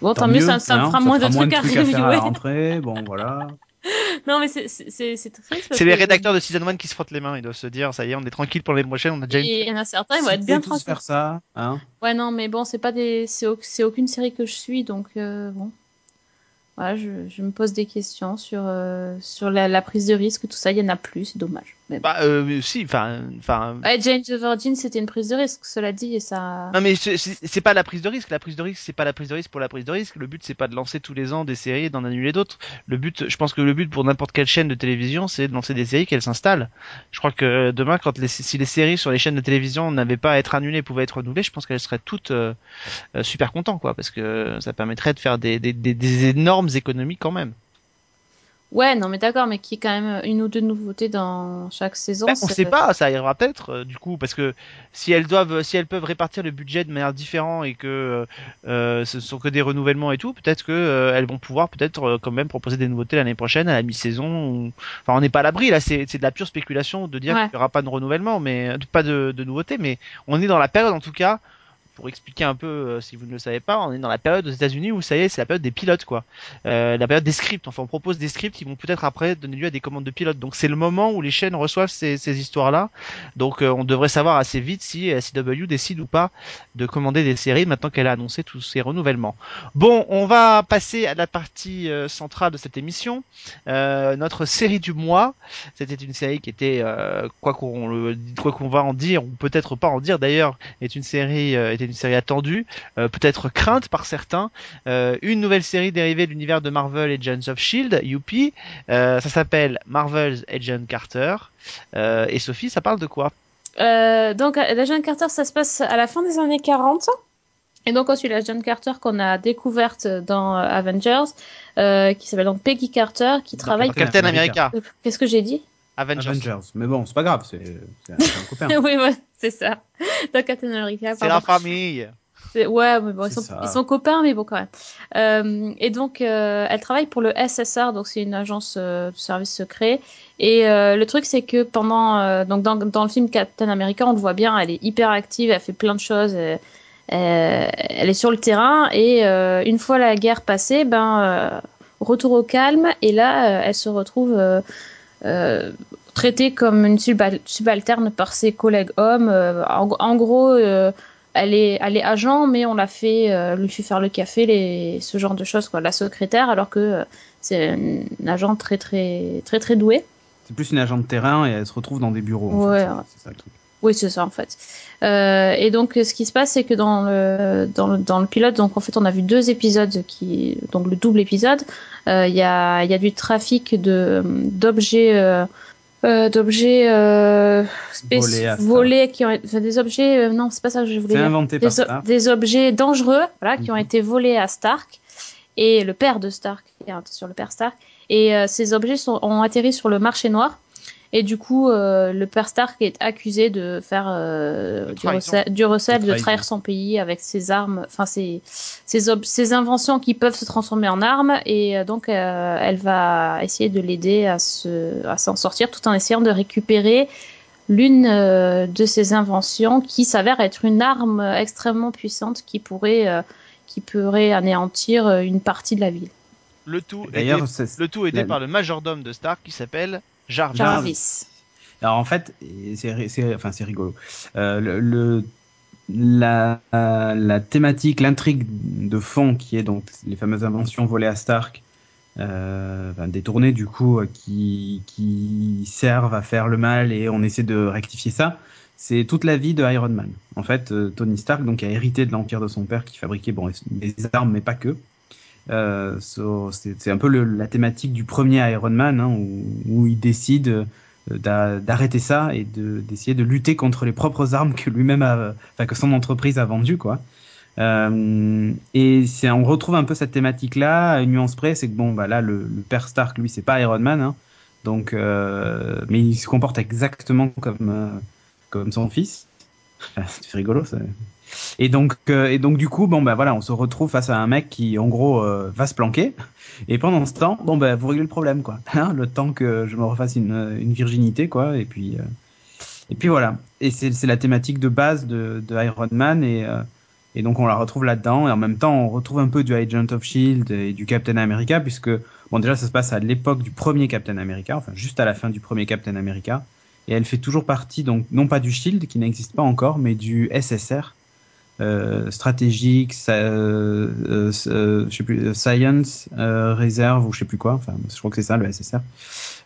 Bon, tant, mieux, ça, ça me hein, fera moins de fera trucs à faire à reviewer. rentrée. Bon, voilà. non, mais c'est- c'est c'est- c'est triste. C'est les rédacteurs de Season 1 qui se frottent les mains. Ils doivent se dire, ça y est, on est tranquille pour l'année prochaine. On a déjà une... Et il y en a certains, ils vont être bien tranquilles. faire ça, hein. Ouais, non, mais bon, c'est pas des, c'est aucune série que je suis, donc euh, bon. Voilà, je, je me pose des questions sur euh, sur la, la prise de risque, tout ça. Il y en a plus, c'est dommage. Mais. Bah, euh, si, enfin, enfin. Ouais, the Virgin, c'était une prise de risque, cela dit, et ça. Non mais c'est- pas la prise de risque. La prise de risque, c'est pas la prise de risque pour la prise de risque. Le but, c'est pas de lancer tous les ans des séries et d'en annuler d'autres. Le but, je pense que le but pour n'importe quelle chaîne de télévision, c'est de lancer des séries qu'elles s'installent. Je crois que demain, quand les, si les séries sur les chaînes de télévision n'avaient pas à être annulées, pouvaient être renouvelées, je pense qu'elles seraient toutes euh, euh, super contentes, quoi, parce que ça permettrait de faire des, des, des, des énormes économies quand même. Ouais, non, mais d'accord, mais qu'il y ait quand même une ou deux nouveautés dans chaque saison. Ben, on c'est- sait pas, ça ira peut-être euh, du coup parce que si elles doivent, si elles peuvent répartir le budget de manière différente et que euh, ce sont que des renouvellements et tout, peut-être que euh, elles vont pouvoir peut-être euh, quand même proposer des nouveautés l'année prochaine à la mi-saison. ou- Enfin, on n'est pas à l'abri là, c'est c'est de la pure spéculation de dire Ouais. qu'il n'y aura pas de renouvellement, mais pas de, de nouveautés, mais on est dans la période en tout cas. Pour expliquer un peu, euh, si vous ne le savez pas, on est dans la période aux États-Unis où ça y est, c'est la période des pilotes, quoi. Euh, la période des scripts. Enfin, on propose des scripts qui vont peut-être après donner lieu à des commandes de pilotes. Donc, c'est le moment où les chaînes reçoivent ces, histoires-là. Donc, euh, on devrait savoir assez vite si CW décide ou pas de commander des séries maintenant qu'elle a annoncé tous ces renouvellements. Bon, on va passer à la partie centrale de cette émission. Notre série du mois. C'était une série qui était, quoi qu'on le- quoi qu'on va en dire ou peut-être pas en dire d'ailleurs, est une série, était une série attendue, euh, peut-être crainte par certains. Euh, une nouvelle série dérivée de l'univers de Marvel Agents of Shield, Youpi. Euh, ça s'appelle Marvel's Agent Carter. Euh, et Sophie, ça parle de quoi? Euh, donc, la jeune Carter, ça se passe à la fin des années 40. Et donc, on suit la jeune Carter qu'on a découverte dans Avengers, euh, qui s'appelle donc Peggy Carter, qui travaille. Dans Captain America. Qu'est-ce que j'ai dit? Avengers. Avengers. Mais bon, c'est pas grave, c'est un, copain. Oui, ouais, c'est ça. Dans Captain America. C'est la famille. Ouais, mais bon, ils sont, ça. ils sont copains, mais bon, quand même. Euh, et donc, euh, elle travaille pour le SSR, donc c'est une agence euh, de service secret. Et euh, le truc, c'est que pendant, euh, donc dans, dans le film Captain America, on le voit bien, elle est hyper active, elle fait plein de choses, elle, elle- elle est sur le terrain. Et euh, une fois la guerre passée, ben, euh, retour au calme. Et là, euh, elle se retrouve euh, traitée comme une subal- subalterne par ses collègues hommes. Euh, en, en gros. euh, elle est, elle est agent, mais on l'a fait, euh, lui fait faire le café, les, ce genre de choses, quoi, la secrétaire, alors que euh, c'est une, agent très, très, très, très douée. C'est plus une agent de terrain et elle se retrouve dans des bureaux. en Ouais, fait. ouais. C'est ça le truc. Oui, c'est ça, en fait. Euh, et donc, ce qui se passe, c'est que dans le, dans le, dans le pilote, donc, en fait, on a vu deux épisodes qui, donc, le double épisode, euh, il y a, il y a du trafic de, d'objets, euh, euh, d'objets, euh, Volés qui ont, enfin, des objets, euh, non, c'est pas ça que je voulais dire. inventé par des, o- Stark. des objets dangereux voilà, qui ont Mhm. été volés à Stark et le père de Stark, sur le père Stark. Et euh, ces objets sont, ont atterri sur le marché noir. Et du coup, euh, le père Stark est accusé de faire euh, du, recel, du recel, De trahir son pays avec ses armes, enfin ses, ses, ob- ses inventions qui peuvent se transformer en armes. Et euh, donc, euh, elle va essayer de l'aider à se, à s'en sortir tout en essayant de récupérer l'une euh, de ses inventions qui s'avère être une arme extrêmement puissante qui pourrait, euh, qui pourrait anéantir une partie de la ville. Le tout, aidé, le tout aidé la- par le majordome de Stark qui s'appelle Jarvis. Jarvis. Alors en fait, c'est enfin c'est rigolo. Euh, le, le- la, la thématique, l'intrigue de fond qui est donc les fameuses inventions volées à Stark, euh, détournées du coup, euh, qui, qui servent à faire le mal et on essaie de rectifier ça. C'est toute la vie de Iron Man. En fait, Tony Stark donc a hérité de l'empire de son père qui fabriquait bon des armes mais pas que. Euh, c'est un peu la thématique du premier Iron Man hein, où, il décide euh, d'a- d'arrêter ça et de d'essayer de lutter contre les propres armes que lui-même a, enfin que son entreprise a vendues quoi. Euh, et on retrouve un peu cette thématique là. à Une nuance près, c'est que bon bah là le, père Stark lui c'est pas Iron Man, hein, donc mais il se comporte exactement comme comme son fils. c'est rigolo ça. Et donc, euh, et donc du coup, bon bah voilà, on se retrouve face à un mec qui, en gros, euh, va se planquer. Et pendant ce temps, bon bah vous réglez le problème, quoi. Hein, le temps que je me refasse une, virginité, quoi. Et puis, euh, et puis voilà. Et c'est la thématique de base de, de Iron Man et et donc on la retrouve là-dedans. Et en même temps, on retrouve un peu du Agent of Shield et du Captain America, puisque bon déjà ça se passe à l'époque du premier Captain America, enfin juste à la fin du premier Captain America. Et elle fait toujours partie, donc non pas du Shield qui n'existe pas encore, mais du SSR euh, stratégique, ça, euh, euh, je sais plus, science, euh, réserve ou je sais plus quoi. Enfin, je crois que c'est ça le SSR.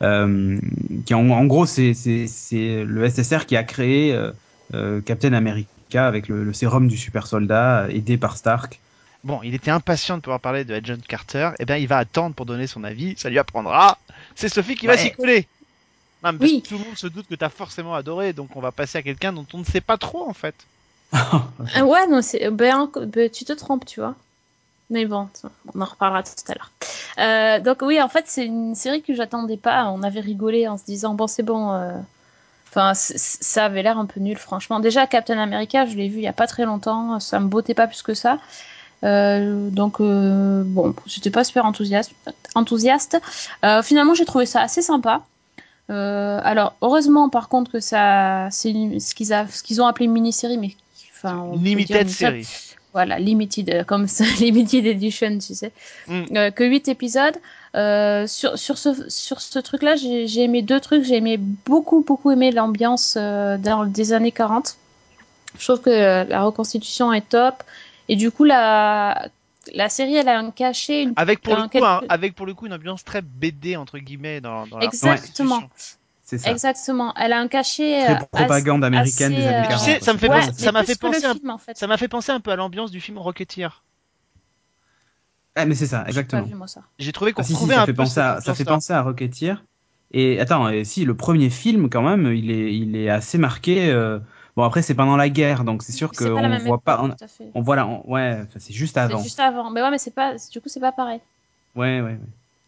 Euh, qui en, en gros, c'est c'est c'est le SSR qui a créé euh, euh, Captain America avec le, le sérum du super soldat, aidé par Stark. Bon, il était impatient de pouvoir parler de Agent Carter. Eh bien, il va attendre pour donner son avis. Ça lui apprendra. C'est Sophie qui va s'y coller. Non, mais parce Oui. tout le monde se doute que t'as forcément adoré, donc on va passer à quelqu'un dont on ne sait pas trop en fait. Ah ouais, non, c'est ben, ben, tu te trompes, tu vois. Mais bon, on en reparlera tout à l'heure. Euh, donc oui, en fait, c'est une série que j'attendais pas. On avait rigolé en se disant bon, c'est bon. euh, Enfin, ça avait l'air un peu nul, franchement. Déjà, Captain America, je l'ai vu il y a pas très longtemps. Ça me bottait pas plus que ça. Euh, donc euh, bon, j'étais pas super enthousiaste. finalement, j'ai trouvé ça assez sympa. Alors heureusement, par contre, que ça, c'est ce qu'ils ont appelé une mini-série, mais enfin, Limited série. voilà, limited, euh, comme ça, limited edition, tu sais. Mm. Euh, que 8 épisodes. Euh, sur, sur ce, sur ce truc-là, j'ai j'ai aimé deux trucs. J'ai aimé beaucoup, beaucoup aimé l'ambiance euh, dans, des années 40. Je trouve que la reconstitution est top. Et du coup, la, la série, elle a un cachet, une Avec pour, le coup, un- avec pour le coup une ambiance très BD entre guillemets dans, dans Exactement. C'est ça. Exactement. Elle a un cachet. Très euh, propagande assez- américaine des années euh, 40. Tu sais, ça me fait Ouais, penser- ça m'a fait penser un- film, en fait. Ça m'a fait penser un peu à l'ambiance du film Rocketeer. Ah, mais c'est ça, exactement. J'ai trouvé qu'on Ah, si, si, ça un fait peu penser à, ça fait penser à Rocketeer. Et attends, et si le premier film quand même, il est, il est assez marqué. euh, Bon après c'est pendant la guerre, donc c'est sûr qu'on voit pas, on, tout à fait. on voit là, on- ouais, c'est juste avant. C'est juste avant. Mais ouais, mais c'est pas. Du coup, c'est pas pareil. Ouais, ouais, ouais.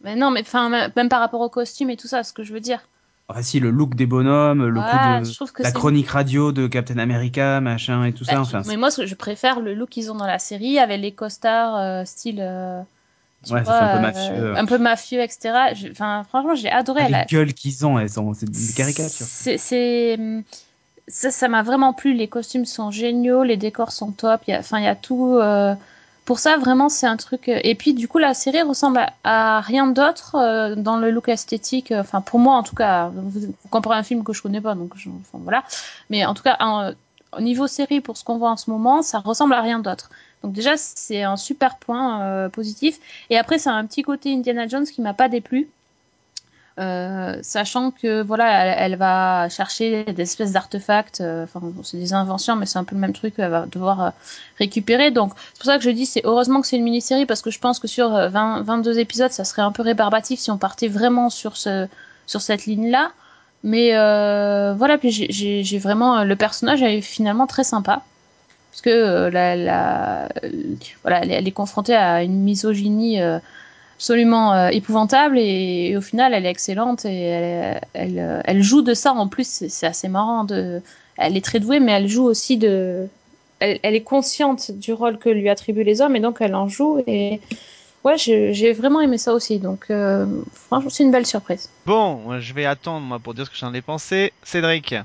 Mais non, mais enfin, même même par rapport au costume et tout ça, ce que je veux dire. Enfin, si, le look des bonhommes, le coup je de trouve que la chronique radio de Captain America, machin et tout ça. Bah, Enfin, mais moi, je préfère le look qu'ils ont dans la série avec les costards euh, style. euh, tu Ouais, ça vois, un peu euh, mafieux. un peu mafieux, etc. Je- franchement, j'ai adoré. ah, la- les gueules qu'ils ont, elles sont, c'est des caricatures. C'est, ça, ça m'a vraiment plu. Les costumes sont géniaux, les décors sont top. Enfin, il y a tout. Pour ça, vraiment, c'est un truc. euh, Et puis, du coup, la série ressemble à, rien d'autre euh, dans le look esthétique. euh, Enfin, pour moi, en tout cas, vous, vous comparez un film que je connais pas, donc je- voilà. Mais en tout cas, en- au niveau série, pour ce qu'on voit en ce moment, ça ressemble à rien d'autre. Donc déjà, c'est un super point positif. Et après, c'est un petit côté Indiana Jones qui m'a pas déplu. Euh, sachant que voilà, elle, va chercher des espèces d'artefacts, euh, enfin c'est des inventions, mais c'est un peu le même truc qu'elle va devoir euh, récupérer. Donc c'est pour ça que je dis, c'est heureusement que c'est une mini-série parce que je pense que sur euh, 20, 22 épisodes, ça serait un peu rébarbatif si on partait vraiment sur ce sur cette ligne-là. Mais euh, voilà, puis j'ai- vraiment le personnage est finalement très sympa parce que la, voilà, elle, elle est confrontée à une misogynie absolument euh, épouvantable et, et au final elle est excellente et elle, elle, elle joue de ça en plus c'est assez marrant de elle est très douée mais elle joue aussi de elle, elle est consciente du rôle que lui attribuent les hommes et donc elle en joue et ouais j'ai vraiment aimé ça aussi donc euh, franchement c'est une belle surprise Bon, je vais attendre moi pour dire ce que j'en ai pensé. Cédric.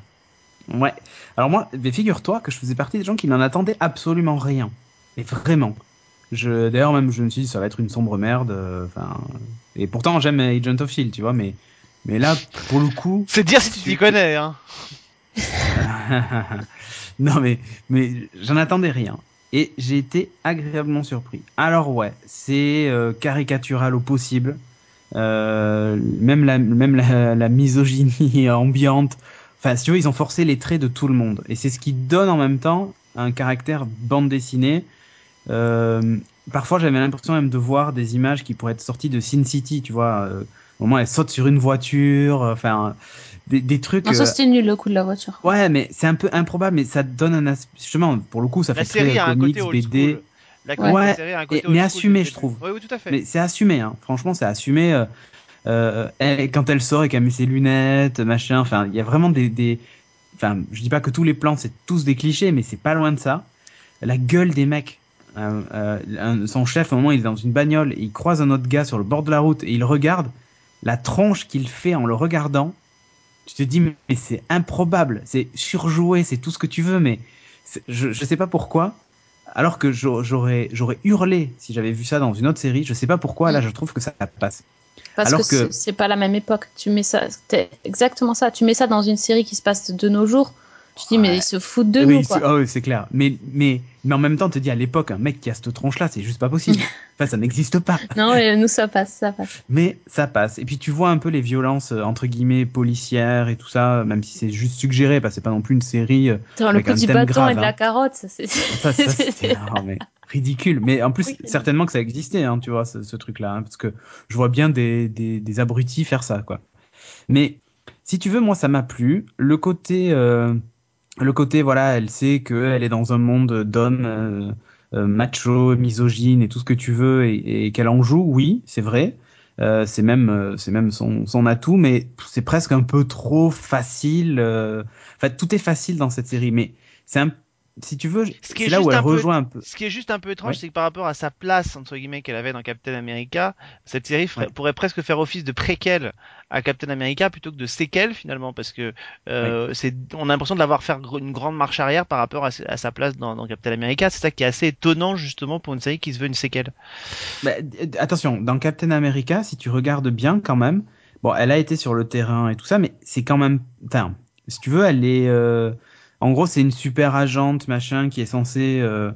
Ouais. Alors moi, mais figure-toi que je faisais partie des gens qui n'en attendaient absolument rien. Et vraiment. Je, d'ailleurs, même, je me suis dit, ça va être une sombre merde. euh, Enfin, et pourtant, j'aime Agent of Shield, tu vois, mais, mais là, pour le coup, C'est dire si tu t'y connais, hein. non mais mais j'en attendais rien et j'ai été agréablement surpris. Alors ouais, c'est euh, caricatural au possible. Euh, même la même la, la misogynie ambiante. Enfin, si tu veux, ils ont forcé les traits de tout le monde et c'est ce qui donne en même temps un caractère bande dessinée. Euh, parfois, j'avais l'impression même de voir des images qui pourraient être sorties de Sin City, tu vois. Euh, au moment, elle saute sur une voiture, euh, enfin des, des trucs. non ça euh, c'était nul le coup de la voiture Ouais, mais c'est un peu improbable, mais ça donne un aspect. Justement, pour le coup, ça La fait série très a un comics, côté old BD. school. La Ouais. la série a un côté Et- old mais assumé, je trouve. Oui, oui, tout à fait. Mais c'est assumé, hein. franchement, c'est assumé. euh, euh, elle- quand elle sort et qu'elle met ses lunettes, machin, enfin, il y a vraiment des, des. Enfin, je dis pas que tous les plans, c'est tous des clichés, mais c'est pas loin de ça. La gueule des mecs. Euh, euh, un- son chef, à un moment, il est dans une bagnole et il croise un autre gars sur le bord de la route et il regarde la tronche qu'il fait en le regardant. Tu te dis, mais, mais c'est improbable, c'est surjoué, c'est tout ce que tu veux, mais je, je sais pas pourquoi. Alors que j'au- j'aurais hurlé si j'avais vu ça dans une autre série. Je sais pas pourquoi. Là, je trouve que ça passe. Parce Alors que, que- c'est- c'est pas la même époque. Tu mets ça, c'est exactement ça. Tu mets ça dans une série qui se passe de nos jours. Te dis, mais Ouais. ils se foutent de oui, nous, quoi. oui, c'est clair. Mais mais mais en même temps, te dis à l'époque, un mec qui a cette tronche là, c'est juste pas possible. enfin, ça n'existe pas. Non, mais nous, ça passe, ça passe. Mais ça passe. Et puis tu vois un peu les violences euh, entre guillemets policières et tout ça, même si c'est juste suggéré, parce que c'est pas non plus une série. euh, Attends, le Avec un petit bâton grave, et de la hein. carotte, ça, c'est. Ça, ça, c'était mais ridicule. Mais en plus, Oui. certainement que ça existait, hein, tu vois, ce, ce truc-là, hein, parce que je vois bien des, des, des abrutis faire ça, quoi. Mais si tu veux, moi, ça m'a plu. Le côté, euh, le côté, voilà, elle sait qu'elle est dans un monde d'hommes euh, euh, macho, misogyne et tout ce que tu veux, et, et qu'elle en joue, oui, c'est vrai. Euh, c'est même, euh, c'est même son, son atout, mais c'est presque un peu trop facile. euh, Enfin, tout est facile dans cette série, mais c'est un, si tu veux, Ce qui est c'est là où elle un peu- rejoint un peu. Ce qui est juste un peu étrange, Ouais. c'est que par rapport à sa place entre guillemets qu'elle avait dans Captain America, cette série ferait- Ouais. pourrait presque faire office de préquel à Captain America plutôt que de séquel finalement, parce que euh, c'est, on a l'impression de l'avoir faire gr- une grande marche arrière par rapport à, sa- à sa place dans, dans Captain America. C'est ça qui est assez étonnant justement pour une série qui se veut une séquelle. Bah, attention, dans Captain America, si tu regardes bien quand même, bon, elle a été sur le terrain et tout ça, mais c'est quand même, enfin, si tu veux, elle est, euh, en gros, c'est une super agente machin qui est censée, euh,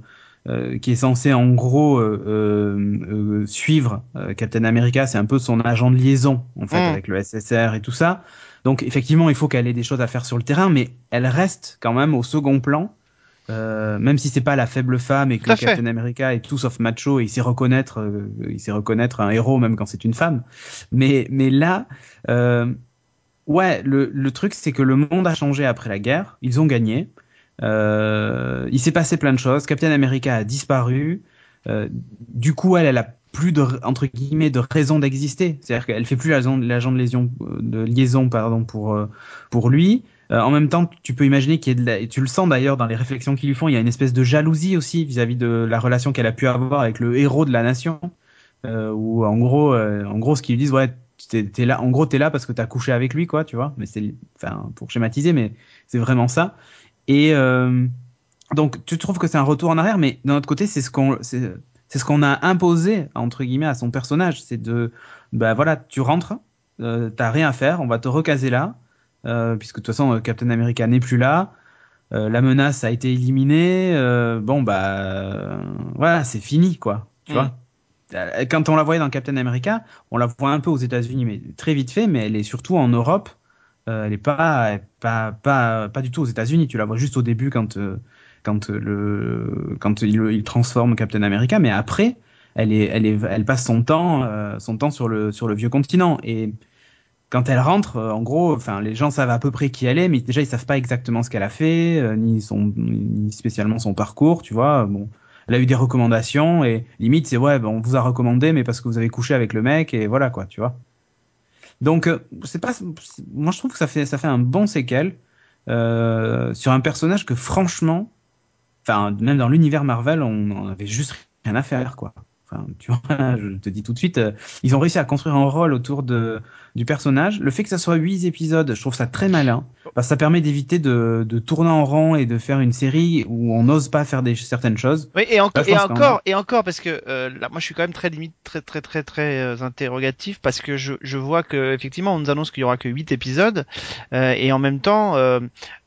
euh, qui est censée en gros euh, euh, euh, suivre euh, Captain America, c'est un peu son agent de liaison en fait Mm. avec le SSR et tout ça. Donc effectivement, il faut qu'elle ait des choses à faire sur le terrain, mais elle reste quand même au second plan. Euh, même si c'est pas la faible femme et que. Captain America est tout sauf macho et il sait reconnaître, euh, il sait reconnaître un héros même quand c'est une femme. Mais mais là, euh, ouais, le, le truc c'est que le monde a changé après la guerre. Ils ont gagné. Euh, il s'est passé plein de choses. Captain America a disparu. Euh, du coup, elle, elle a plus de entre guillemets de raison d'exister. C'est-à-dire qu'elle fait plus l'agent de liaison, de liaison pardon pour pour lui. en même temps, tu peux imaginer qu'il y a de la, et tu le sens d'ailleurs dans les réflexions qu'ils lui font, il y a une espèce de jalousie aussi vis-à-vis de la relation qu'elle a pu avoir avec le héros de la nation. Euh, en gros, en gros, ce qu'ils disent, ouais, t'es, là, en gros, t'es là parce que t'as couché avec lui, quoi, tu vois. Mais c'est, enfin, pour schématiser, mais c'est vraiment ça. Et euh, donc, tu trouves que c'est un retour en arrière, mais d'un autre côté, c'est ce qu'on, c'est, ce qu'on a imposé entre guillemets à son personnage, c'est de, bah voilà, tu rentres, euh, t'as rien à faire, on va te recaser là, euh, puisque de toute façon, Captain America n'est plus là. La menace a été éliminée. Bon bah voilà, c'est fini quoi. Tu mm. vois quand on la voyait dans Captain America, on la voit un peu aux États-Unis, mais très vite fait, mais elle est surtout en Europe. Euh, elle est pas, pas, pas, pas du tout aux États-Unis. Tu la vois juste au début quand, euh, quand le, quand il, il, transforme Captain America, mais après, elle est, elle est, elle passe son temps, son temps sur le, sur le vieux continent. Et quand elle rentre, en gros, enfin, les gens savent à peu près qui elle est, mais déjà ils savent pas exactement ce qu'elle a fait, ni son, ni spécialement son parcours, tu vois. Bon elle a eu des recommandations et limite c'est ouais, ben, on vous a recommandé mais parce que vous avez couché avec le mec et voilà quoi, tu vois. Donc euh, c'est pas, moi je trouve que ça fait ça fait un bon séquel euh, sur un personnage que franchement, enfin même dans l'univers Marvel, on, on avait juste rien à faire quoi tu vois, je te dis tout de suite, euh, ils ont réussi à construire un rôle autour de, du personnage. Le fait que ça soit 8 épisodes, je trouve ça très malin. Parce que ça permet d'éviter de, de tourner en rond et de faire une série où on n'ose pas faire des, certaines choses. Oui, et, et encore, et encore, parce que euh, là, moi je suis quand même très limite, très très très très euh, interrogatif parce que je, je vois que effectivement on nous annonce qu'il y aura que 8 épisodes et en même temps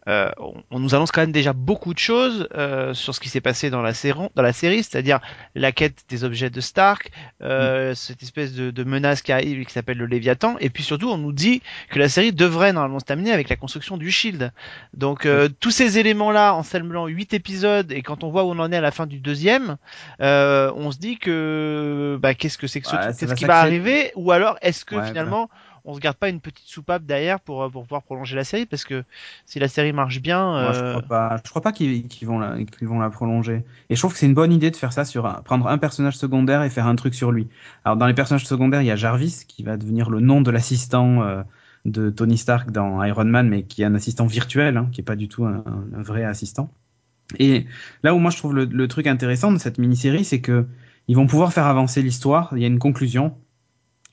euh, on, nous annonce quand même déjà beaucoup de choses euh, sur ce qui s'est passé dans la, série, dans la série, c'est-à-dire la quête des objets de Stark, euh, mm. cette espèce de, menace qui arrive et qui s'appelle le Léviathan, et puis surtout on nous dit que la série devrait normalement se terminer avec la construction du Shield. Donc mm. tous ces éléments-là, en seulement 8 épisodes, et quand on voit où on en est à la fin du deuxième, on se dit que bah, qu'est-ce que c'est que ce qu'est-ce qui va arriver, ou alors est-ce que finalement on se garde pas une petite soupape derrière pour, euh, pour pouvoir prolonger la série parce que si la série marche bien. je crois euh, pas, je crois pas qu'ils vont, la, vont la prolonger. Et je trouve que c'est une bonne idée de faire ça sur prendre un personnage secondaire et faire un truc sur lui. Alors dans les personnages secondaires, il y a Jarvis qui va devenir le nom de l'assistant euh, de Tony Stark dans Iron Man, mais qui est un assistant virtuel, hein, qui est pas du tout un, vrai assistant. Et là où moi je trouve le, le truc intéressant de cette mini-série, c'est que ils vont pouvoir faire avancer l'histoire. Il y a une conclusion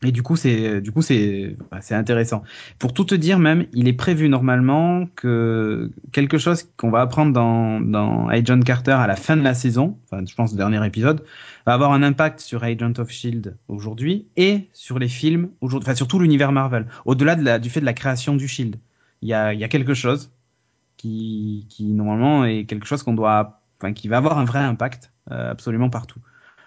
et du coup, c'est du coup c'est bah, c'est intéressant. Pour tout te dire, même, il est prévu normalement que quelque chose qu'on va apprendre dans dans Agent Carter à la fin de la saison, enfin, je pense dernier épisode, va avoir un impact sur Agent of Shield aujourd'hui et sur les films aujourd'hui, enfin sur tout l'univers Marvel. Au-delà de la, du fait de la création du Shield, il y a il y a quelque chose qui qui normalement est quelque chose qu'on doit, enfin qui va avoir un vrai impact euh, absolument partout.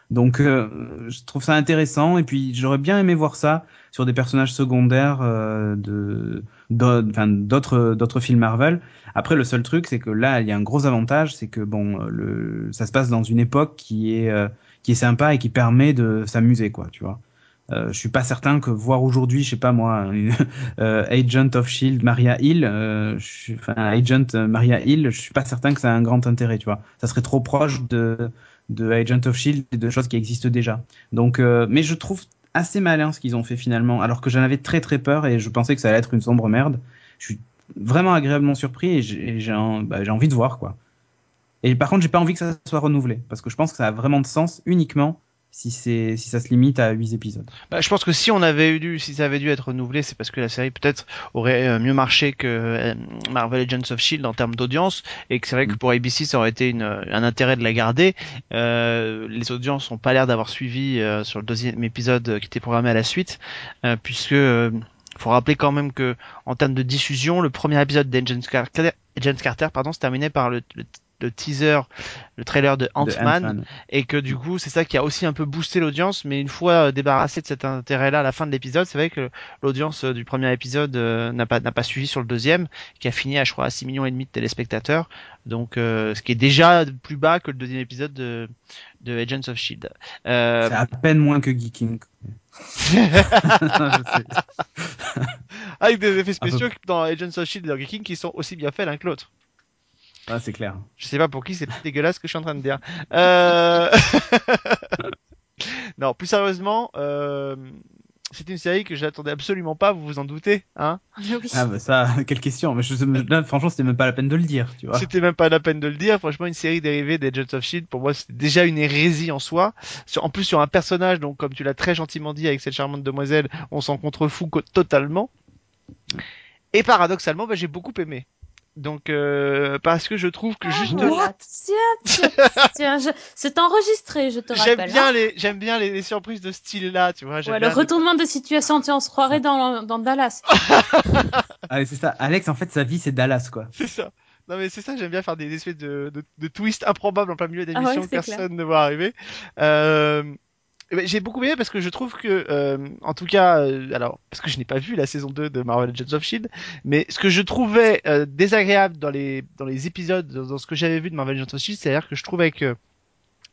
Donc euh, je trouve ça intéressant et puis j'aurais bien aimé voir ça sur des personnages secondaires euh, de d'autres d'autres films Marvel. Après le seul truc c'est que là il y a un gros avantage c'est que bon le ça se passe dans une époque qui est euh, qui est sympa et qui permet de s'amuser quoi, tu vois. Euh, je suis pas certain que voir aujourd'hui, je sais pas moi, Agent of Shield, Maria Hill, je suis, Agent Maria Hill, je suis pas certain que ça a un grand intérêt, tu vois. Ça serait trop proche de de Agent of Shield et de choses qui existent déjà. Donc, euh, mais je trouve assez malin ce qu'ils ont fait finalement, alors que j'en avais très très peur et je pensais que ça allait être une sombre merde. Je suis vraiment agréablement surpris et j'ai bah, envie de voir quoi. Et par contre, j'ai pas envie que ça soit renouvelé parce que je pense que ça a vraiment de sens uniquement si c'est si ça se limite à 8 épisodes. Bah, je pense que si on avait eu si ça avait dû être renouvelé, c'est parce que la série peut-être aurait euh, mieux marché que euh, Marvel Agents of Shield en termes d'audience et que c'est vrai que mm. pour ABC ça aurait été une, un intérêt de la garder. Euh, les audiences ont pas l'air d'avoir suivi euh, sur le deuxième épisode qui était programmé à la suite puisque faut rappeler quand même que en termes de diffusion, le premier épisode d'Agents Carter, Carter pardon, se terminait par le, le le teaser, le trailer de Ant-Man, et que du coup c'est ça qui a aussi un peu boosté l'audience, mais une fois euh, débarrassé de cet intérêt-là à la fin de l'épisode, c'est vrai que l'audience euh, du premier épisode euh, n'a pas n'a pas suivi sur le deuxième, qui a fini à je crois à 6 millions et demi de téléspectateurs, donc ce qui est déjà plus bas que le deuxième épisode de, de Agents of Shield. Euh... C'est à peine moins que Geeking. Avec des effets spéciaux dans Agents of Shield et Geeking qui sont aussi bien faits l'un que l'autre. Ah, c'est clair. Je sais pas pour qui c'est dégueulasse ce que je suis en train de dire. Euh... non, plus sérieusement, euh, c'est une série que j'attendais absolument pas, vous vous en doutez, hein Oui. Ah bah ça, quelle question. Mais je, là, franchement, c'était même pas la peine de le dire, tu vois. C'était même pas la peine de le dire. Franchement, une série dérivée des Agents of Shield, pour moi, c'était déjà une hérésie en soi. Sur, en plus, sur un personnage, donc comme tu l'as très gentiment dit avec cette charmante demoiselle, on s'en contrefout co- totalement. Et paradoxalement, bah, j'ai beaucoup aimé. Donc, euh, parce que je trouve que juste, Voilà. Tiens, tiens, tiens, je- c'est enregistré, je te j'aime rappelle. bien hein. les, j'aime bien les, les surprises de ce style-là, tu vois. j'aime Ouais, le retournement de situation, tiens, on se croirait dans, dans Dallas. Allez, c'est ça. Alex, en fait, sa vie, c'est Dallas, quoi. C'est ça. Non mais c'est ça, j'aime bien faire des espèces de, de, de twists improbables en plein milieu Ah ouais, d'émissions c'est que personne ne voit arriver. Euh, j'ai beaucoup aimé parce que je trouve que, euh, en tout cas, euh, alors parce que je n'ai pas vu la saison 2 de Marvel Legends of Shield, mais ce que je trouvais euh, désagréable dans les dans les épisodes, dans, dans ce que j'avais vu de Marvel Legends of Shield, c'est-à-dire que je trouvais que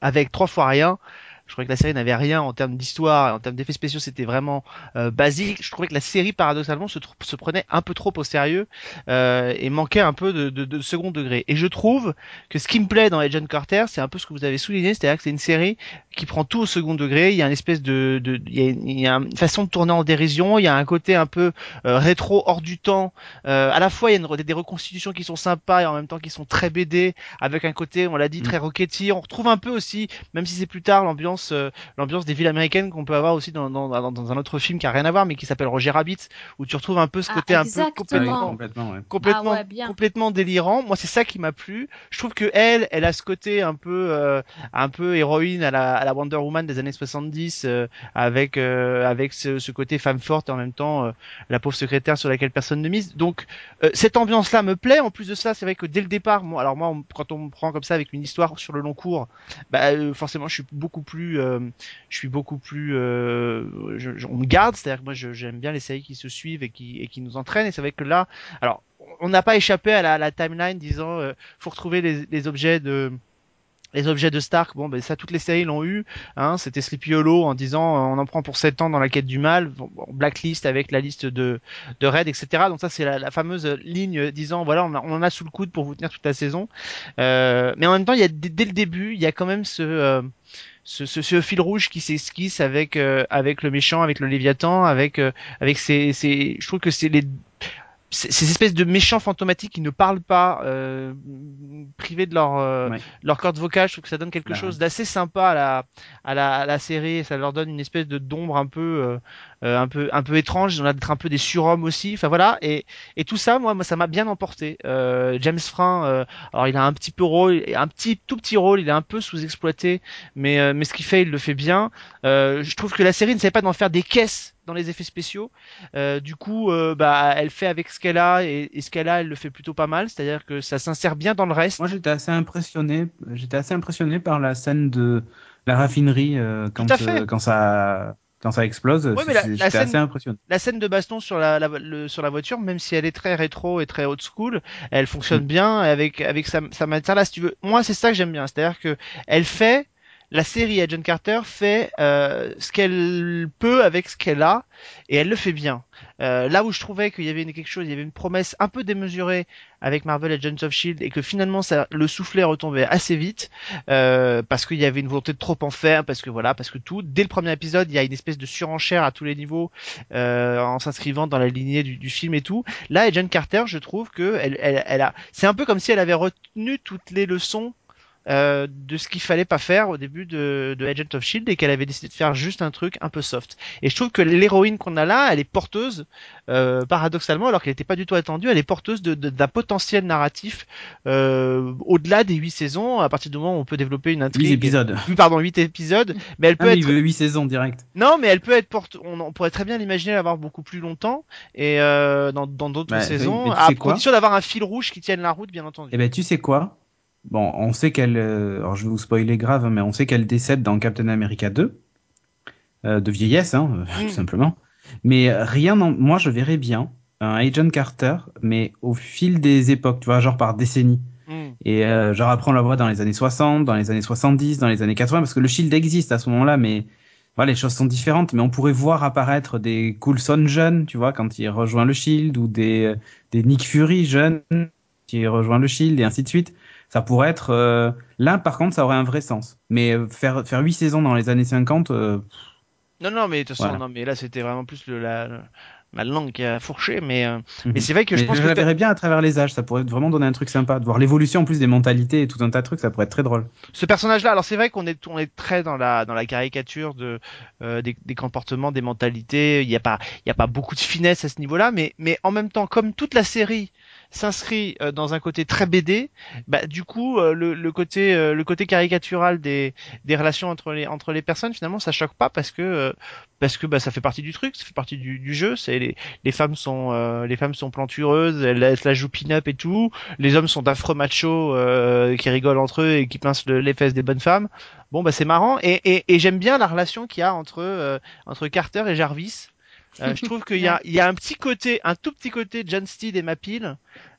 avec trois fois rien, je trouvais que la série n'avait rien en termes d'histoire et en termes d'effets spéciaux, c'était vraiment euh, basique. Je trouvais que la série, paradoxalement, se, se prenait un peu trop au sérieux euh, et manquait un peu de, de, de second degré. Et je trouve que ce qui me plaît dans Agent Carter, c'est un peu ce que vous avez souligné, c'est-à-dire que c'est une série qui prend tout au second degré. Il y a une espèce de, de il, y a, il y a une façon de tourner en dérision. Il y a un côté un peu euh, rétro, hors du temps. Euh, à la fois, il y a une, des reconstitutions qui sont sympas et en même temps qui sont très BD, avec un côté, on l'a dit, Mm. très Rocketeer. On retrouve un peu aussi, même si c'est plus tard, l'ambiance, euh, l'ambiance des villes américaines qu'on peut avoir aussi dans, dans, dans, dans un autre film qui a rien à voir, mais qui s'appelle Roger Rabbit, où tu retrouves un peu ce Ah, côté un peu complètement complètement, ouais. complètement Ah ouais, complètement délirant. Moi c'est ça qui m'a plu. Je trouve que elle elle a ce côté un peu euh, un peu héroïne à la, à la Wonder Woman des années 70 euh, avec euh, avec ce, ce côté femme forte et en même temps euh, la pauvre secrétaire sur laquelle personne ne mise. Donc euh, cette ambiance là me plaît. En plus de ça c'est vrai que dès le départ moi alors moi on- quand on me prend comme ça avec une histoire sur le long cours bah euh, forcément je suis beaucoup plus euh, je suis beaucoup plus euh, on me garde c'est-à-dire que moi j'aime bien les séries qui se suivent et qui nous entraînent et c'est vrai que là alors on n'a pas échappé à la, timeline disant euh, faut retrouver les, objets de les objets de Stark, bon ben ça toutes les séries l'ont eu, hein, c'était Sleepy Hollow en disant euh, on en prend pour 7 ans dans la quête du mal, Blacklist avec la liste de de etc. Donc ça c'est la, fameuse ligne disant voilà on, en a sous le coude pour vous tenir toute la saison. Mais en même temps il y a dès, le début il y a quand même ce ce, ce, fil rouge qui s'esquisse avec euh, avec le méchant, avec le Léviathan, avec euh, avec ces, ces je trouve que c'est les ces ces espèces de méchants fantomatiques qui ne parlent pas, euh, privés de leur euh, Ouais. leur corde vocale, je trouve que ça donne quelque Bah, chose d'assez sympa à la à la à la série. et Ça leur donne une espèce de d'ombre un peu euh, euh, un peu un peu étrange. Ils ont l'air d'être un peu des surhommes aussi. Enfin voilà. Et et tout ça, moi, moi ça m'a bien emporté. Euh, James Frein, euh, alors il a un petit peu rôle, un petit tout petit rôle. Il est un peu sous-exploité, mais euh, mais ce qu'il fait, il le fait bien. Euh, je trouve que la série ne savait pas d'en faire des caisses dans les effets spéciaux. Euh, du coup, euh, bah, elle fait avec ce qu'elle a et, et ce qu'elle a, elle le fait plutôt pas mal. C'est-à-dire que ça s'insère bien dans le reste. Moi, j'étais assez impressionné. J'étais assez impressionné par la scène de la raffinerie euh, quand euh, quand ça quand ça explose. Ouais, C'est- assez impressionné. la scène de baston sur la, la- le- sur la voiture, même si elle est très rétro et très old school, elle fonctionne Mm. bien avec avec sa, sa matière là. Si tu veux, moi c'est ça que j'aime bien, c'est-à-dire que elle fait la série Agent Carter fait euh, ce qu'elle peut avec ce qu'elle a et elle le fait bien. Euh, là où je trouvais qu'il y avait une, quelque chose, il y avait une promesse un peu démesurée avec Marvel Agents of Shield et que finalement ça, le soufflet retombait assez vite euh, parce qu'il y avait une volonté de trop en faire, parce que voilà, parce que tout. Dès le premier épisode, il y a une espèce de surenchère à tous les niveaux euh, en s'inscrivant dans la lignée du, du film et tout. Là, Agent Carter, je trouve que elle, elle a, c'est un peu comme si elle avait retenu toutes les leçons euh, de ce qu'il fallait pas faire au début de, de Agent of Shield et qu'elle avait décidé de faire juste un truc un peu soft. Et je trouve que l'héroïne qu'on a là, elle est porteuse, euh, paradoxalement, alors qu'elle n'était pas du tout attendue, elle est porteuse de- de- d'un potentiel narratif euh, au-delà des huit saisons. À partir du moment où on peut développer une intrigue. 8 épisodes. Oui, pardon, huit épisodes, mais elle Ah peut être il veut 8 saisons direct. non, mais elle peut être porte. On, on pourrait très bien l'imaginer l'avoir beaucoup plus longtemps et euh, dans dans d'autres Ouais, saisons, à quoi condition d'avoir un fil rouge qui tienne la route, bien entendu. Eh ben, tu sais quoi? Bon, on sait qu'elle. euh, alors, je vais vous spoiler grave, mais on sait qu'elle décède dans Captain America 2. euh, de vieillesse, hein, euh, Mm. tout simplement. Mais rien, moi, je verrais bien un Agent Carter, mais au fil des époques, tu vois, genre par décennie. Hmm. Et euh, genre après, on la voit dans les années 60, dans les années 70, dans les années 80, parce que le Shield existe à ce moment-là, mais voilà, les choses sont différentes. Mais on pourrait voir apparaître des Coulson jeunes, tu vois, quand il rejoint le Shield, ou des, euh, des Nick Fury jeunes qui rejoint le Shield, et ainsi de suite. Ça pourrait être euh, là par contre ça aurait un vrai sens. Mais euh, faire faire huit saisons dans les années 50 euh, Non, non, mais de toute façon, Voilà. non, mais là, c'était vraiment plus le, la, ma langue qui a fourché, mais, euh, Mhm. mais c'est vrai que je mais pense je que la verrais bien à travers les âges, ça pourrait vraiment donner un truc sympa, de voir l'évolution en plus des mentalités et tout un tas de trucs, ça pourrait être très drôle. ce personnage-là, alors c'est vrai qu'on est, on est très dans la, dans la caricature de, des, des comportements, des mentalités. Il n'y a pas, il y a pas beaucoup de finesse à ce niveau-là, mais, mais en même temps, comme toute la série s'inscrit euh, dans un côté très BD, bah, du coup, euh, le, le côté, euh, le côté caricatural des, des relations entre les, entre les personnes, finalement, ça choque pas parce que, parce que bah, ça fait partie du truc, ça fait partie du, du jeu. C'est les, les femmes sont, euh, les femmes sont plantureuses, elles, la jouent pin-up et tout. Les hommes sont d'affreux machos euh, qui rigolent entre eux et qui pincent le- les fesses des bonnes femmes. Bon bah c'est marrant et, et, et j'aime bien la relation qu'il y a entre euh, entre Carter et Jarvis. Euh, je trouve qu'il y a, un petit côté, un tout petit côté John Steed et Mapil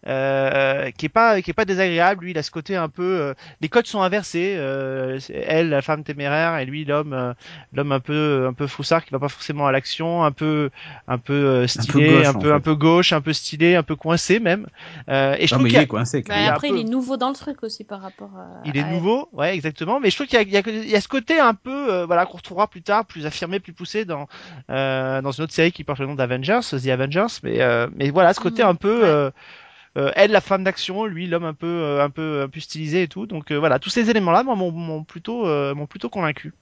euh, qui est pas qui est pas désagréable. Lui, il a ce côté un peu. euh, les codes sont inversés. euh, elle, la femme téméraire, et lui, l'homme, euh, l'homme un peu un peu froussard qui va pas forcément à l'action, un peu un peu euh, stylé, gauche, un peu fait. un peu gauche, un peu stylé, un peu coincé même. Euh, et je Non, trouve mais qu'il il est coincé. quand Mais même. a un après, peu- il est nouveau dans le truc aussi par rapport à. il est à elle. nouveau, ouais, exactement. Mais je trouve qu'il y a, il y a, il y a ce côté un peu, euh, voilà, qu'on retrouvera plus tard, plus affirmé, plus poussé dans euh, dans une autre série qui porte le nom d'Avengers, The Avengers. Mais euh, mais voilà, ce côté Mhm, un peu, ouais. Euh, euh, elle la femme d'action, lui l'homme un peu euh, un peu un peu stylisé et tout. Donc euh, voilà, tous ces éléments-là moi, m'ont plutôt euh, m'ont plutôt convaincu.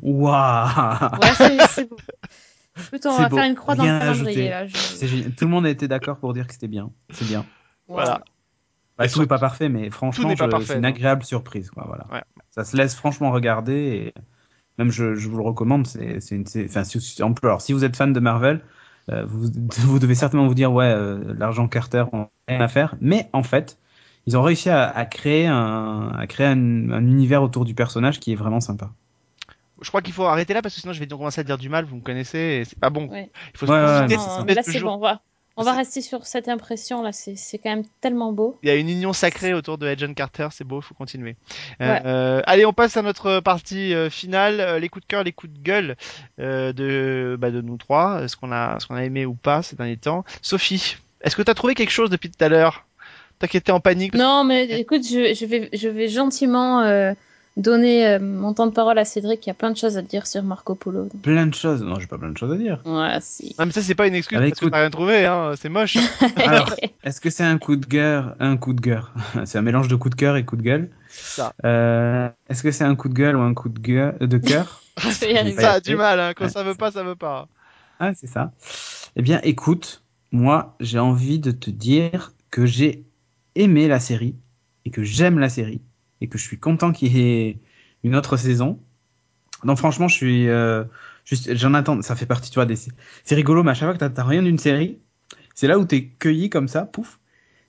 Waouh Ouais, c'est. Écoute, on va beau. faire une croix dans le calendrier là. je-. Tout le monde a été d'accord pour dire que c'était bien. C'est bien. Voilà. Bah, tout n'est pas parfait, mais franchement, n'est pas je- parfait, c'est une agréable surprise. Quoi, voilà. Ouais. Ça se laisse franchement regarder et même je, je vous le recommande. C'est, c'est une, c'est- enfin, si, si- en plus, alors, si vous êtes fan de Marvel, euh, vous, vous devez certainement vous dire ouais, euh, l'argent Carter, on a rien à faire. Mais en fait, ils ont réussi à, à créer un, à créer un, un univers autour du personnage qui est vraiment sympa. Je crois qu'il faut arrêter là parce que sinon je vais donc commencer à dire du mal. Vous me connaissez, et c'est pas bon. Ouais. Il faut Ouais, se ouais, concentrer, là, c'est bon. On va, on va rester sur cette impression là. C'est c'est quand même tellement beau. Il y a une union sacrée autour de Agent Carter, c'est beau, il faut continuer. Euh, Ouais. euh, allez, on passe à notre partie euh, finale, euh, les coups de cœur, les coups de gueule euh, de, bah, de nous trois, ce qu'on a, ce qu'on a aimé ou pas ces derniers temps. Sophie, est-ce que tu as trouvé quelque chose depuis tout à l'heure? Toi qui en panique parce Non, mais écoute, je, je vais, je vais gentiment euh, donner euh, mon temps de parole à Cédric. Il y a plein de choses à dire sur Marco Polo. donc. Plein de choses. Non, j'ai pas plein de choses à dire. Ouais, si. Non mais ça c'est pas une excuse bah, parce que t'as rien trouvé, hein. c'est moche. hein. Alors, Est-ce que c'est un coup de cœur Un coup de cœur. c'est un mélange de coup de cœur et coup de gueule. Ça. Euh, Est-ce que c'est un coup de gueule ou un coup de gueule de cœur? Ça a du mal, hein. quand Ouais. ça veut pas, ça veut pas. Ah, c'est ça. Eh bien, écoute, moi, j'ai envie de te dire que j'ai aimé la série et que j'aime la série et que je suis content qu'il y ait une autre saison. Non, franchement, je suis euh, j'en attends. Ça fait partie, tu vois, des. C'est rigolo, mais à chaque fois que t'as- rien d'une série, c'est là où t'es cueilli comme ça, pouf.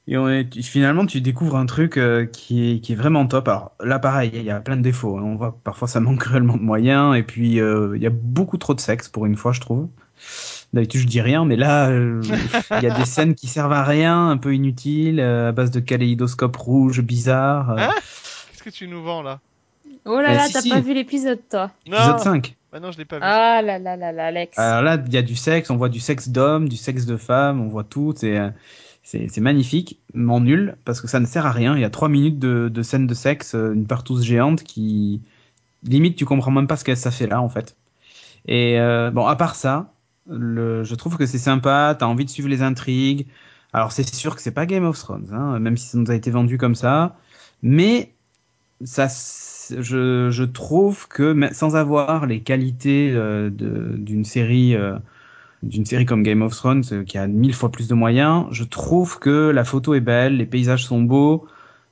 Et on est- finalement, tu découvres un truc euh, qui, est, qui est vraiment top. Alors là, pareil, il y a plein de défauts. hein. On voit parfois ça manque cruellement de moyens. Et puis, euh, il y a beaucoup trop de sexe pour une fois, je trouve. D'habitude, je dis rien, mais là, euh, il y a des scènes qui servent à rien, un peu inutiles, euh, à base de kaléidoscope rouge bizarre. Qu'est-ce que tu nous vends là Oh là Eh, là, si, t'as si. pas vu l'épisode, toi. épisode 5. Bah non, je l'ai pas vu. Ah là là là là, Alex. Alors là, il y a du sexe, on voit du sexe d'homme, du sexe de femme, on voit tout. C'est c'est magnifique, mais en nul, parce que ça ne sert à rien. Il y a trois minutes de, de scène de sexe, euh, une partouze géante qui limite tu comprends même pas ce que ça fait là en fait. Et euh, bon, à part ça, le, je trouve que c'est sympa. T'as envie de suivre les intrigues. Alors c'est sûr que c'est pas Game of Thrones, hein, même si ça nous a été vendu comme ça, mais ça, je, je trouve que sans avoir les qualités euh, de- d'une série, euh, d'une série comme Game of Thrones euh, qui a mille fois plus de moyens, je trouve que la photo est belle, les paysages sont beaux,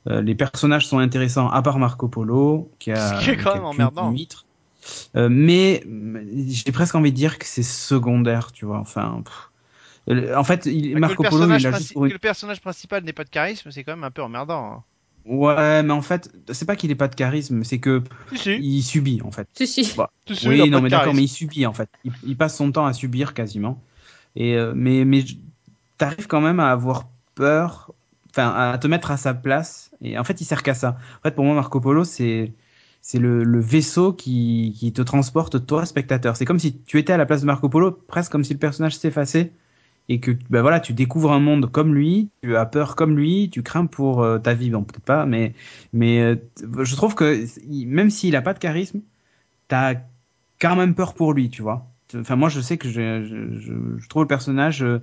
les personnages sont intéressants, à part Marco Polo qui a, Ce qui est quand même emmerdant. mais j'ai presque envie de dire que c'est secondaire, tu vois. Enfin, pff. En fait, il, Marco Polo, il a juste que le personnage principal n'ait pas de charisme, c'est quand même un peu emmerdant. hein. Ouais, mais en fait, c'est pas qu'il ait pas de charisme, c'est que Si, si. il subit en fait. Si, si. Bah, Si, oui, non, mais d'accord, mais il subit en fait. Il, il passe son temps à subir quasiment. Et euh, mais mais t'arrives quand même à avoir peur, enfin à te mettre à sa place. Et en fait, il sert qu'à ça. En fait, pour moi, Marco Polo, c'est c'est le, le vaisseau qui, qui te transporte toi, spectateur. C'est comme si tu étais à la place de Marco Polo, presque comme si le personnage s'effaçait et que bah voilà, tu découvres un monde comme lui, tu as peur comme lui, tu crains pour euh, ta vie, bon peut-être pas, mais mais euh, je trouve que même s'il a pas de charisme, t'as quand même peur pour lui, tu vois. Enfin moi je sais que je, je, je trouve le personnage, euh,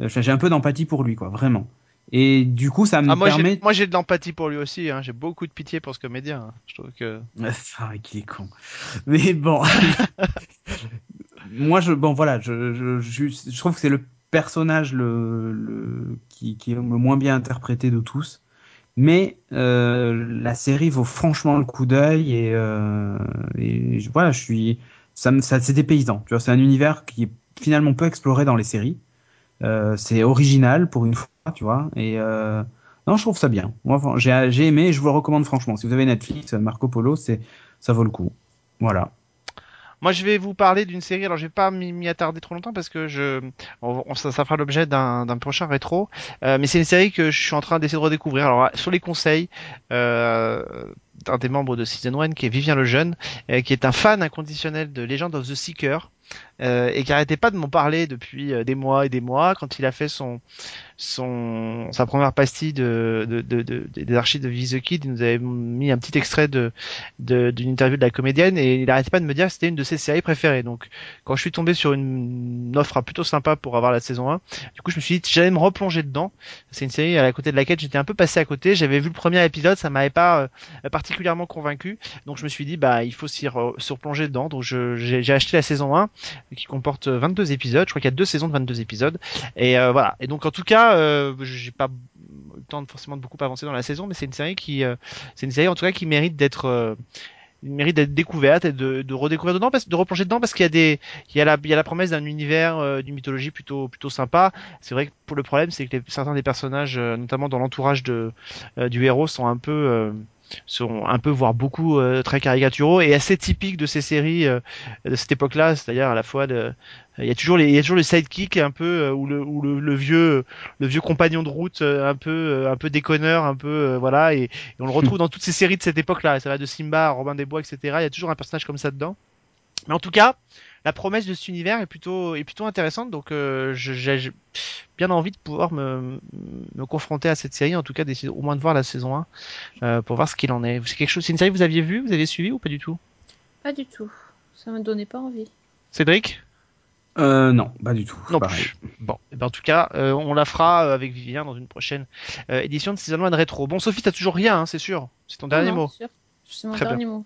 j'ai un peu d'empathie pour lui, quoi, vraiment. Et du coup, ça me ah, moi, permet. Moi, j'ai de l'empathie pour lui aussi. Hein. J'ai beaucoup de pitié pour ce comédien. Hein. Je trouve que. Vrai qu'il est con. Mais bon. moi, je bon voilà, je, je, je, je trouve que c'est le personnage le, qui, est le moins bien interprété de tous. Mais euh, la série vaut franchement le coup d'œil et, euh, voilà, je suis ça, c'est des paysans. Tu vois, c'est un univers qui est finalement peu exploré dans les séries. Euh, c'est original pour une fois, tu vois. Et non, je trouve ça bien. Moi, j'ai, j'ai aimé et je vous le recommande franchement. Si vous avez Netflix, Marco Polo, c'est ça vaut le coup. Voilà. Moi, je vais vous parler d'une série. Alors, je vais pas m'y attarder trop longtemps parce que je, ça, fera l'objet d'un prochain rétro. Euh, mais c'est une série que je suis en train d'essayer de redécouvrir. Alors, sur les conseils euh, d'un des membres de Season 1, qui est Vivien Lejeune, euh, qui est un fan inconditionnel de Legend of the Seeker. Euh, et qui arrêtait pas de m'en parler depuis euh, des mois et des mois quand il a fait son son sa première pastille de, de, de, de des archives de Viz the Kid il nous avait mis un petit extrait de d'une interview de la comédienne et il arrêtait pas de me dire que c'était une de ses séries préférées donc quand je suis tombé sur une, offre plutôt sympa pour avoir la saison 1 du coup je me suis dit j'allais me replonger dedans c'est une série à la côté de laquelle j'étais un peu passé à côté j'avais vu le premier épisode ça m'avait pas euh, particulièrement convaincu donc je me suis dit bah il faut s'y replonger dedans donc j'ai acheté la saison 1 qui comporte 22 épisodes. Je crois qu'il y a deux saisons de 22 épisodes. Et euh, voilà. Et donc en tout cas, euh, j'ai pas eu le temps de forcément de beaucoup avancer dans la saison, mais c'est une série qui, euh, c'est une série en tout cas qui mérite d'être euh, mérite d'être découverte et de, redécouvrir dedans parce de replonger dedans parce qu'il y a des il y a la il y a la promesse d'un univers d'une mythologie plutôt plutôt sympa. C'est vrai que pour le problème c'est que certains des personnages notamment dans l'entourage du héros sont un peu sont un peu voire beaucoup euh, très caricaturaux et assez typiques de ces séries euh, de cette époque-là, c'est-à-dire à la fois de il y a toujours les il y a toujours le sidekick un peu euh, ou le ou le, le, vieux le vieux compagnon de route un peu un peu déconneur un peu voilà et, on le retrouve dans toutes ces séries de cette époque-là, ça va de Simba, Robin des Bois, etc. Il y a toujours un personnage comme ça dedans. Mais en tout cas, la promesse de cet univers est plutôt est plutôt intéressante donc euh, j'ai bien envie de pouvoir me, me confronter à cette série en tout cas d'essayer au moins de voir la saison 1 euh, pour voir ce qu'il en est c'est quelque chose c'est une série que vous aviez vue vous avez suivi ou pas du tout? Pas du tout ça me donnait pas envie Cédric? Euh, non, pas du tout. Non. Bon, et eh ben en tout cas, euh, on la fera avec Vivien dans une prochaine euh, édition de Season 1 de Rétro. Bon, Sophie, t'as toujours rien, hein, c'est sûr. C'est ton dernier non, mot. C'est mon Très dernier bien. mot.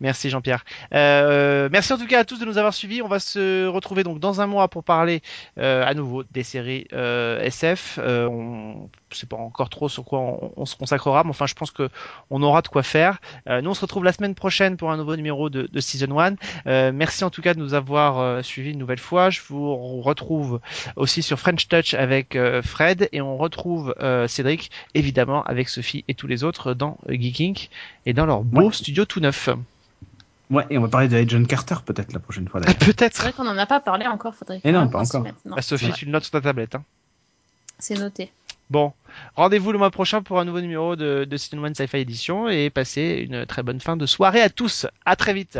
Merci Jean-Pierre. Euh, merci en tout cas à tous de nous avoir suivis. On va se retrouver donc dans un mois pour parler euh, à nouveau des séries euh, SF. Euh, on ne sait pas encore trop sur quoi on, on, se consacrera, mais enfin je pense que on aura de quoi faire. Euh, nous on se retrouve la semaine prochaine pour un nouveau numéro de, de Season 1. Euh, merci en tout cas de nous avoir suivis une nouvelle fois. Je vous retrouve aussi sur French Touch avec Fred et on retrouve euh, Cédric évidemment avec Sophie et tous les autres dans Geeking et dans leur beau Ouais. studio tout neuf. Ouais, et on va parler de Agent Carter peut-être la prochaine fois. d'ailleurs. C'est Peut-être. vrai qu'on en a pas parlé encore, faudrait. Et non, pas encore. Bah, Sophie, c'est tu le notes sur ta tablette. Hein. C'est noté. Bon, rendez-vous le mois prochain pour un nouveau numéro de, de Season 1 Sci-Fi Edition et passez une très bonne fin de soirée à tous. À très vite.